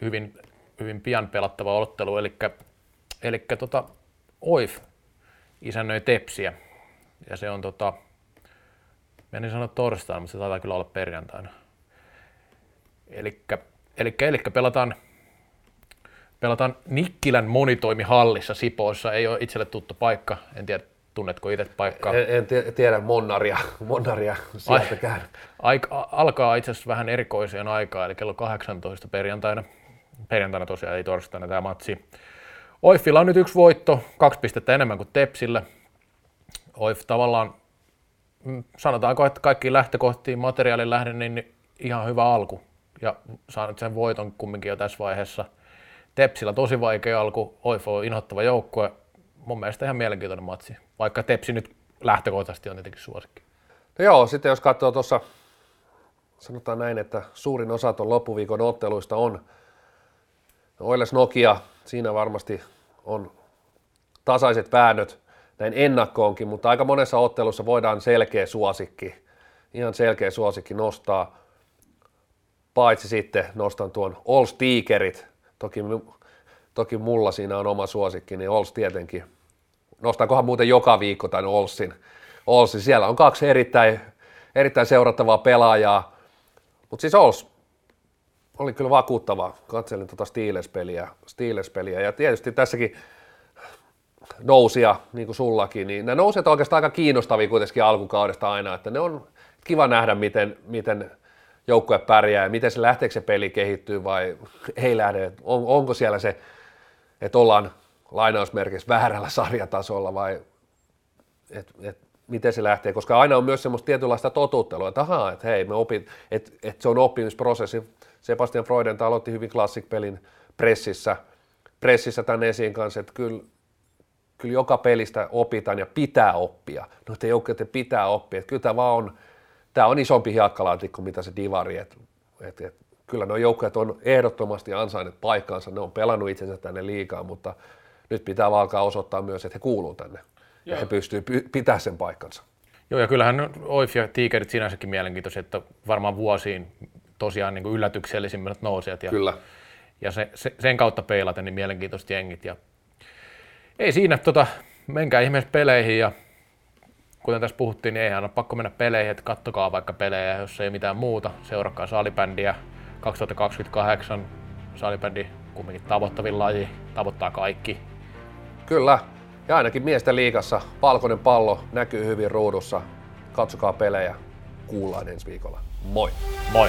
hyvin, hyvin pian pelattava ottelu, eli, eli tota, OIF isännöi Tepsiä, ja se on tota, en sanoa torstaina, mutta se taitaa kyllä olla perjantaina. Elikkä Eli, eli pelataan, pelataan Nikkilän monitoimihallissa Sipoossa. Ei ole itselle tuttu paikka. En tiedä, tunnetko itse paikkaa? En, en tiedä Monnaria, Monnaria sieltäkään. Aika, alkaa itse asiassa vähän erikoiseen aikaan, eli kello 18 perjantaina. Perjantaina tosiaan ei torstaina tämä matsi. Oifilla on nyt yksi voitto, kaksi pistettä enemmän kuin Tepsillä. Oif tavallaan, mm, sanotaanko, että kaikkiin lähtökohtiin materiaalin lähden, niin ihan hyvä alku ja saanut sen voiton kumminkin jo tässä vaiheessa. Tepsillä tosi vaikea alku, Oifo on inhottava joukkue. Mun mielestä ihan mielenkiintoinen matsi, vaikka Tepsi nyt lähtökohtaisesti on tietenkin suosikki. No joo, sitten jos katsoo tuossa, sanotaan näin, että suurin osa tuon loppuviikon otteluista on Oiles Nokia, siinä varmasti on tasaiset väännöt näin ennakkoonkin, mutta aika monessa ottelussa voidaan selkeä suosikki ihan selkeä suosikki nostaa. Paitsi sitten nostan tuon All Steakerit. Toki, toki mulla siinä on oma suosikki, niin Alls tietenkin. Nostankohan muuten joka viikko tämän Allsin. Allsin. Siellä on kaksi erittäin, erittäin seurattavaa pelaajaa. Mutta siis Alls oli kyllä vakuuttava. Katselin tuota Steelers-peliä, Steelers-peliä ja tietysti tässäkin nousia, niin kuin sullakin, niin nämä nouset on oikeastaan aika kiinnostavia kuitenkin alkukaudesta aina, että ne on kiva nähdä, miten, miten joukkue pärjää ja miten se lähteekö se peli kehittyy vai ei lähde, on, onko siellä se, että ollaan lainausmerkissä väärällä sarjatasolla vai et, et, miten se lähtee, koska aina on myös semmoista tietynlaista totuttelua, että ahaa, että hei, me opit, että, että se on oppimisprosessi. Sebastian Freuden aloitti hyvin klassikpelin pressissä, pressissä tämän esiin kanssa, että kyllä kyllä joka pelistä opitaan ja pitää oppia. No te joukkueiden pitää oppia, että kyllä tämä vaan on, tämä on isompi hiekkalaatikko, mitä se divari, että et, et, kyllä nuo joukkueet on ehdottomasti ansainneet paikkaansa, ne on pelannut itsensä tänne liikaa, mutta nyt pitää vaan alkaa osoittaa myös, että he kuuluu tänne Joo. ja he pystyvät py- pitää sen paikkansa. Joo, ja kyllähän OIF ja Tigerit sinänsäkin mielenkiintoisia, että varmaan vuosiin tosiaan niin yllätyksellisimmät nousijat. Ja, Kyllä. Ja se, se, sen kautta peilaten niin mielenkiintoiset jengit. Ja ei siinä, tota, menkää ihmeessä peleihin ja kuten tässä puhuttiin, niin eihän ole pakko mennä peleihin, että kattokaa vaikka pelejä, jos ei mitään muuta. Seurakaa salibändiä 2028. Salibändi kumminkin tavoittavin laji, tavoittaa kaikki. Kyllä, ja ainakin miesten liigassa valkoinen pallo näkyy hyvin ruudussa. Katsokaa pelejä, kuullaan ensi viikolla. Moi! Moi!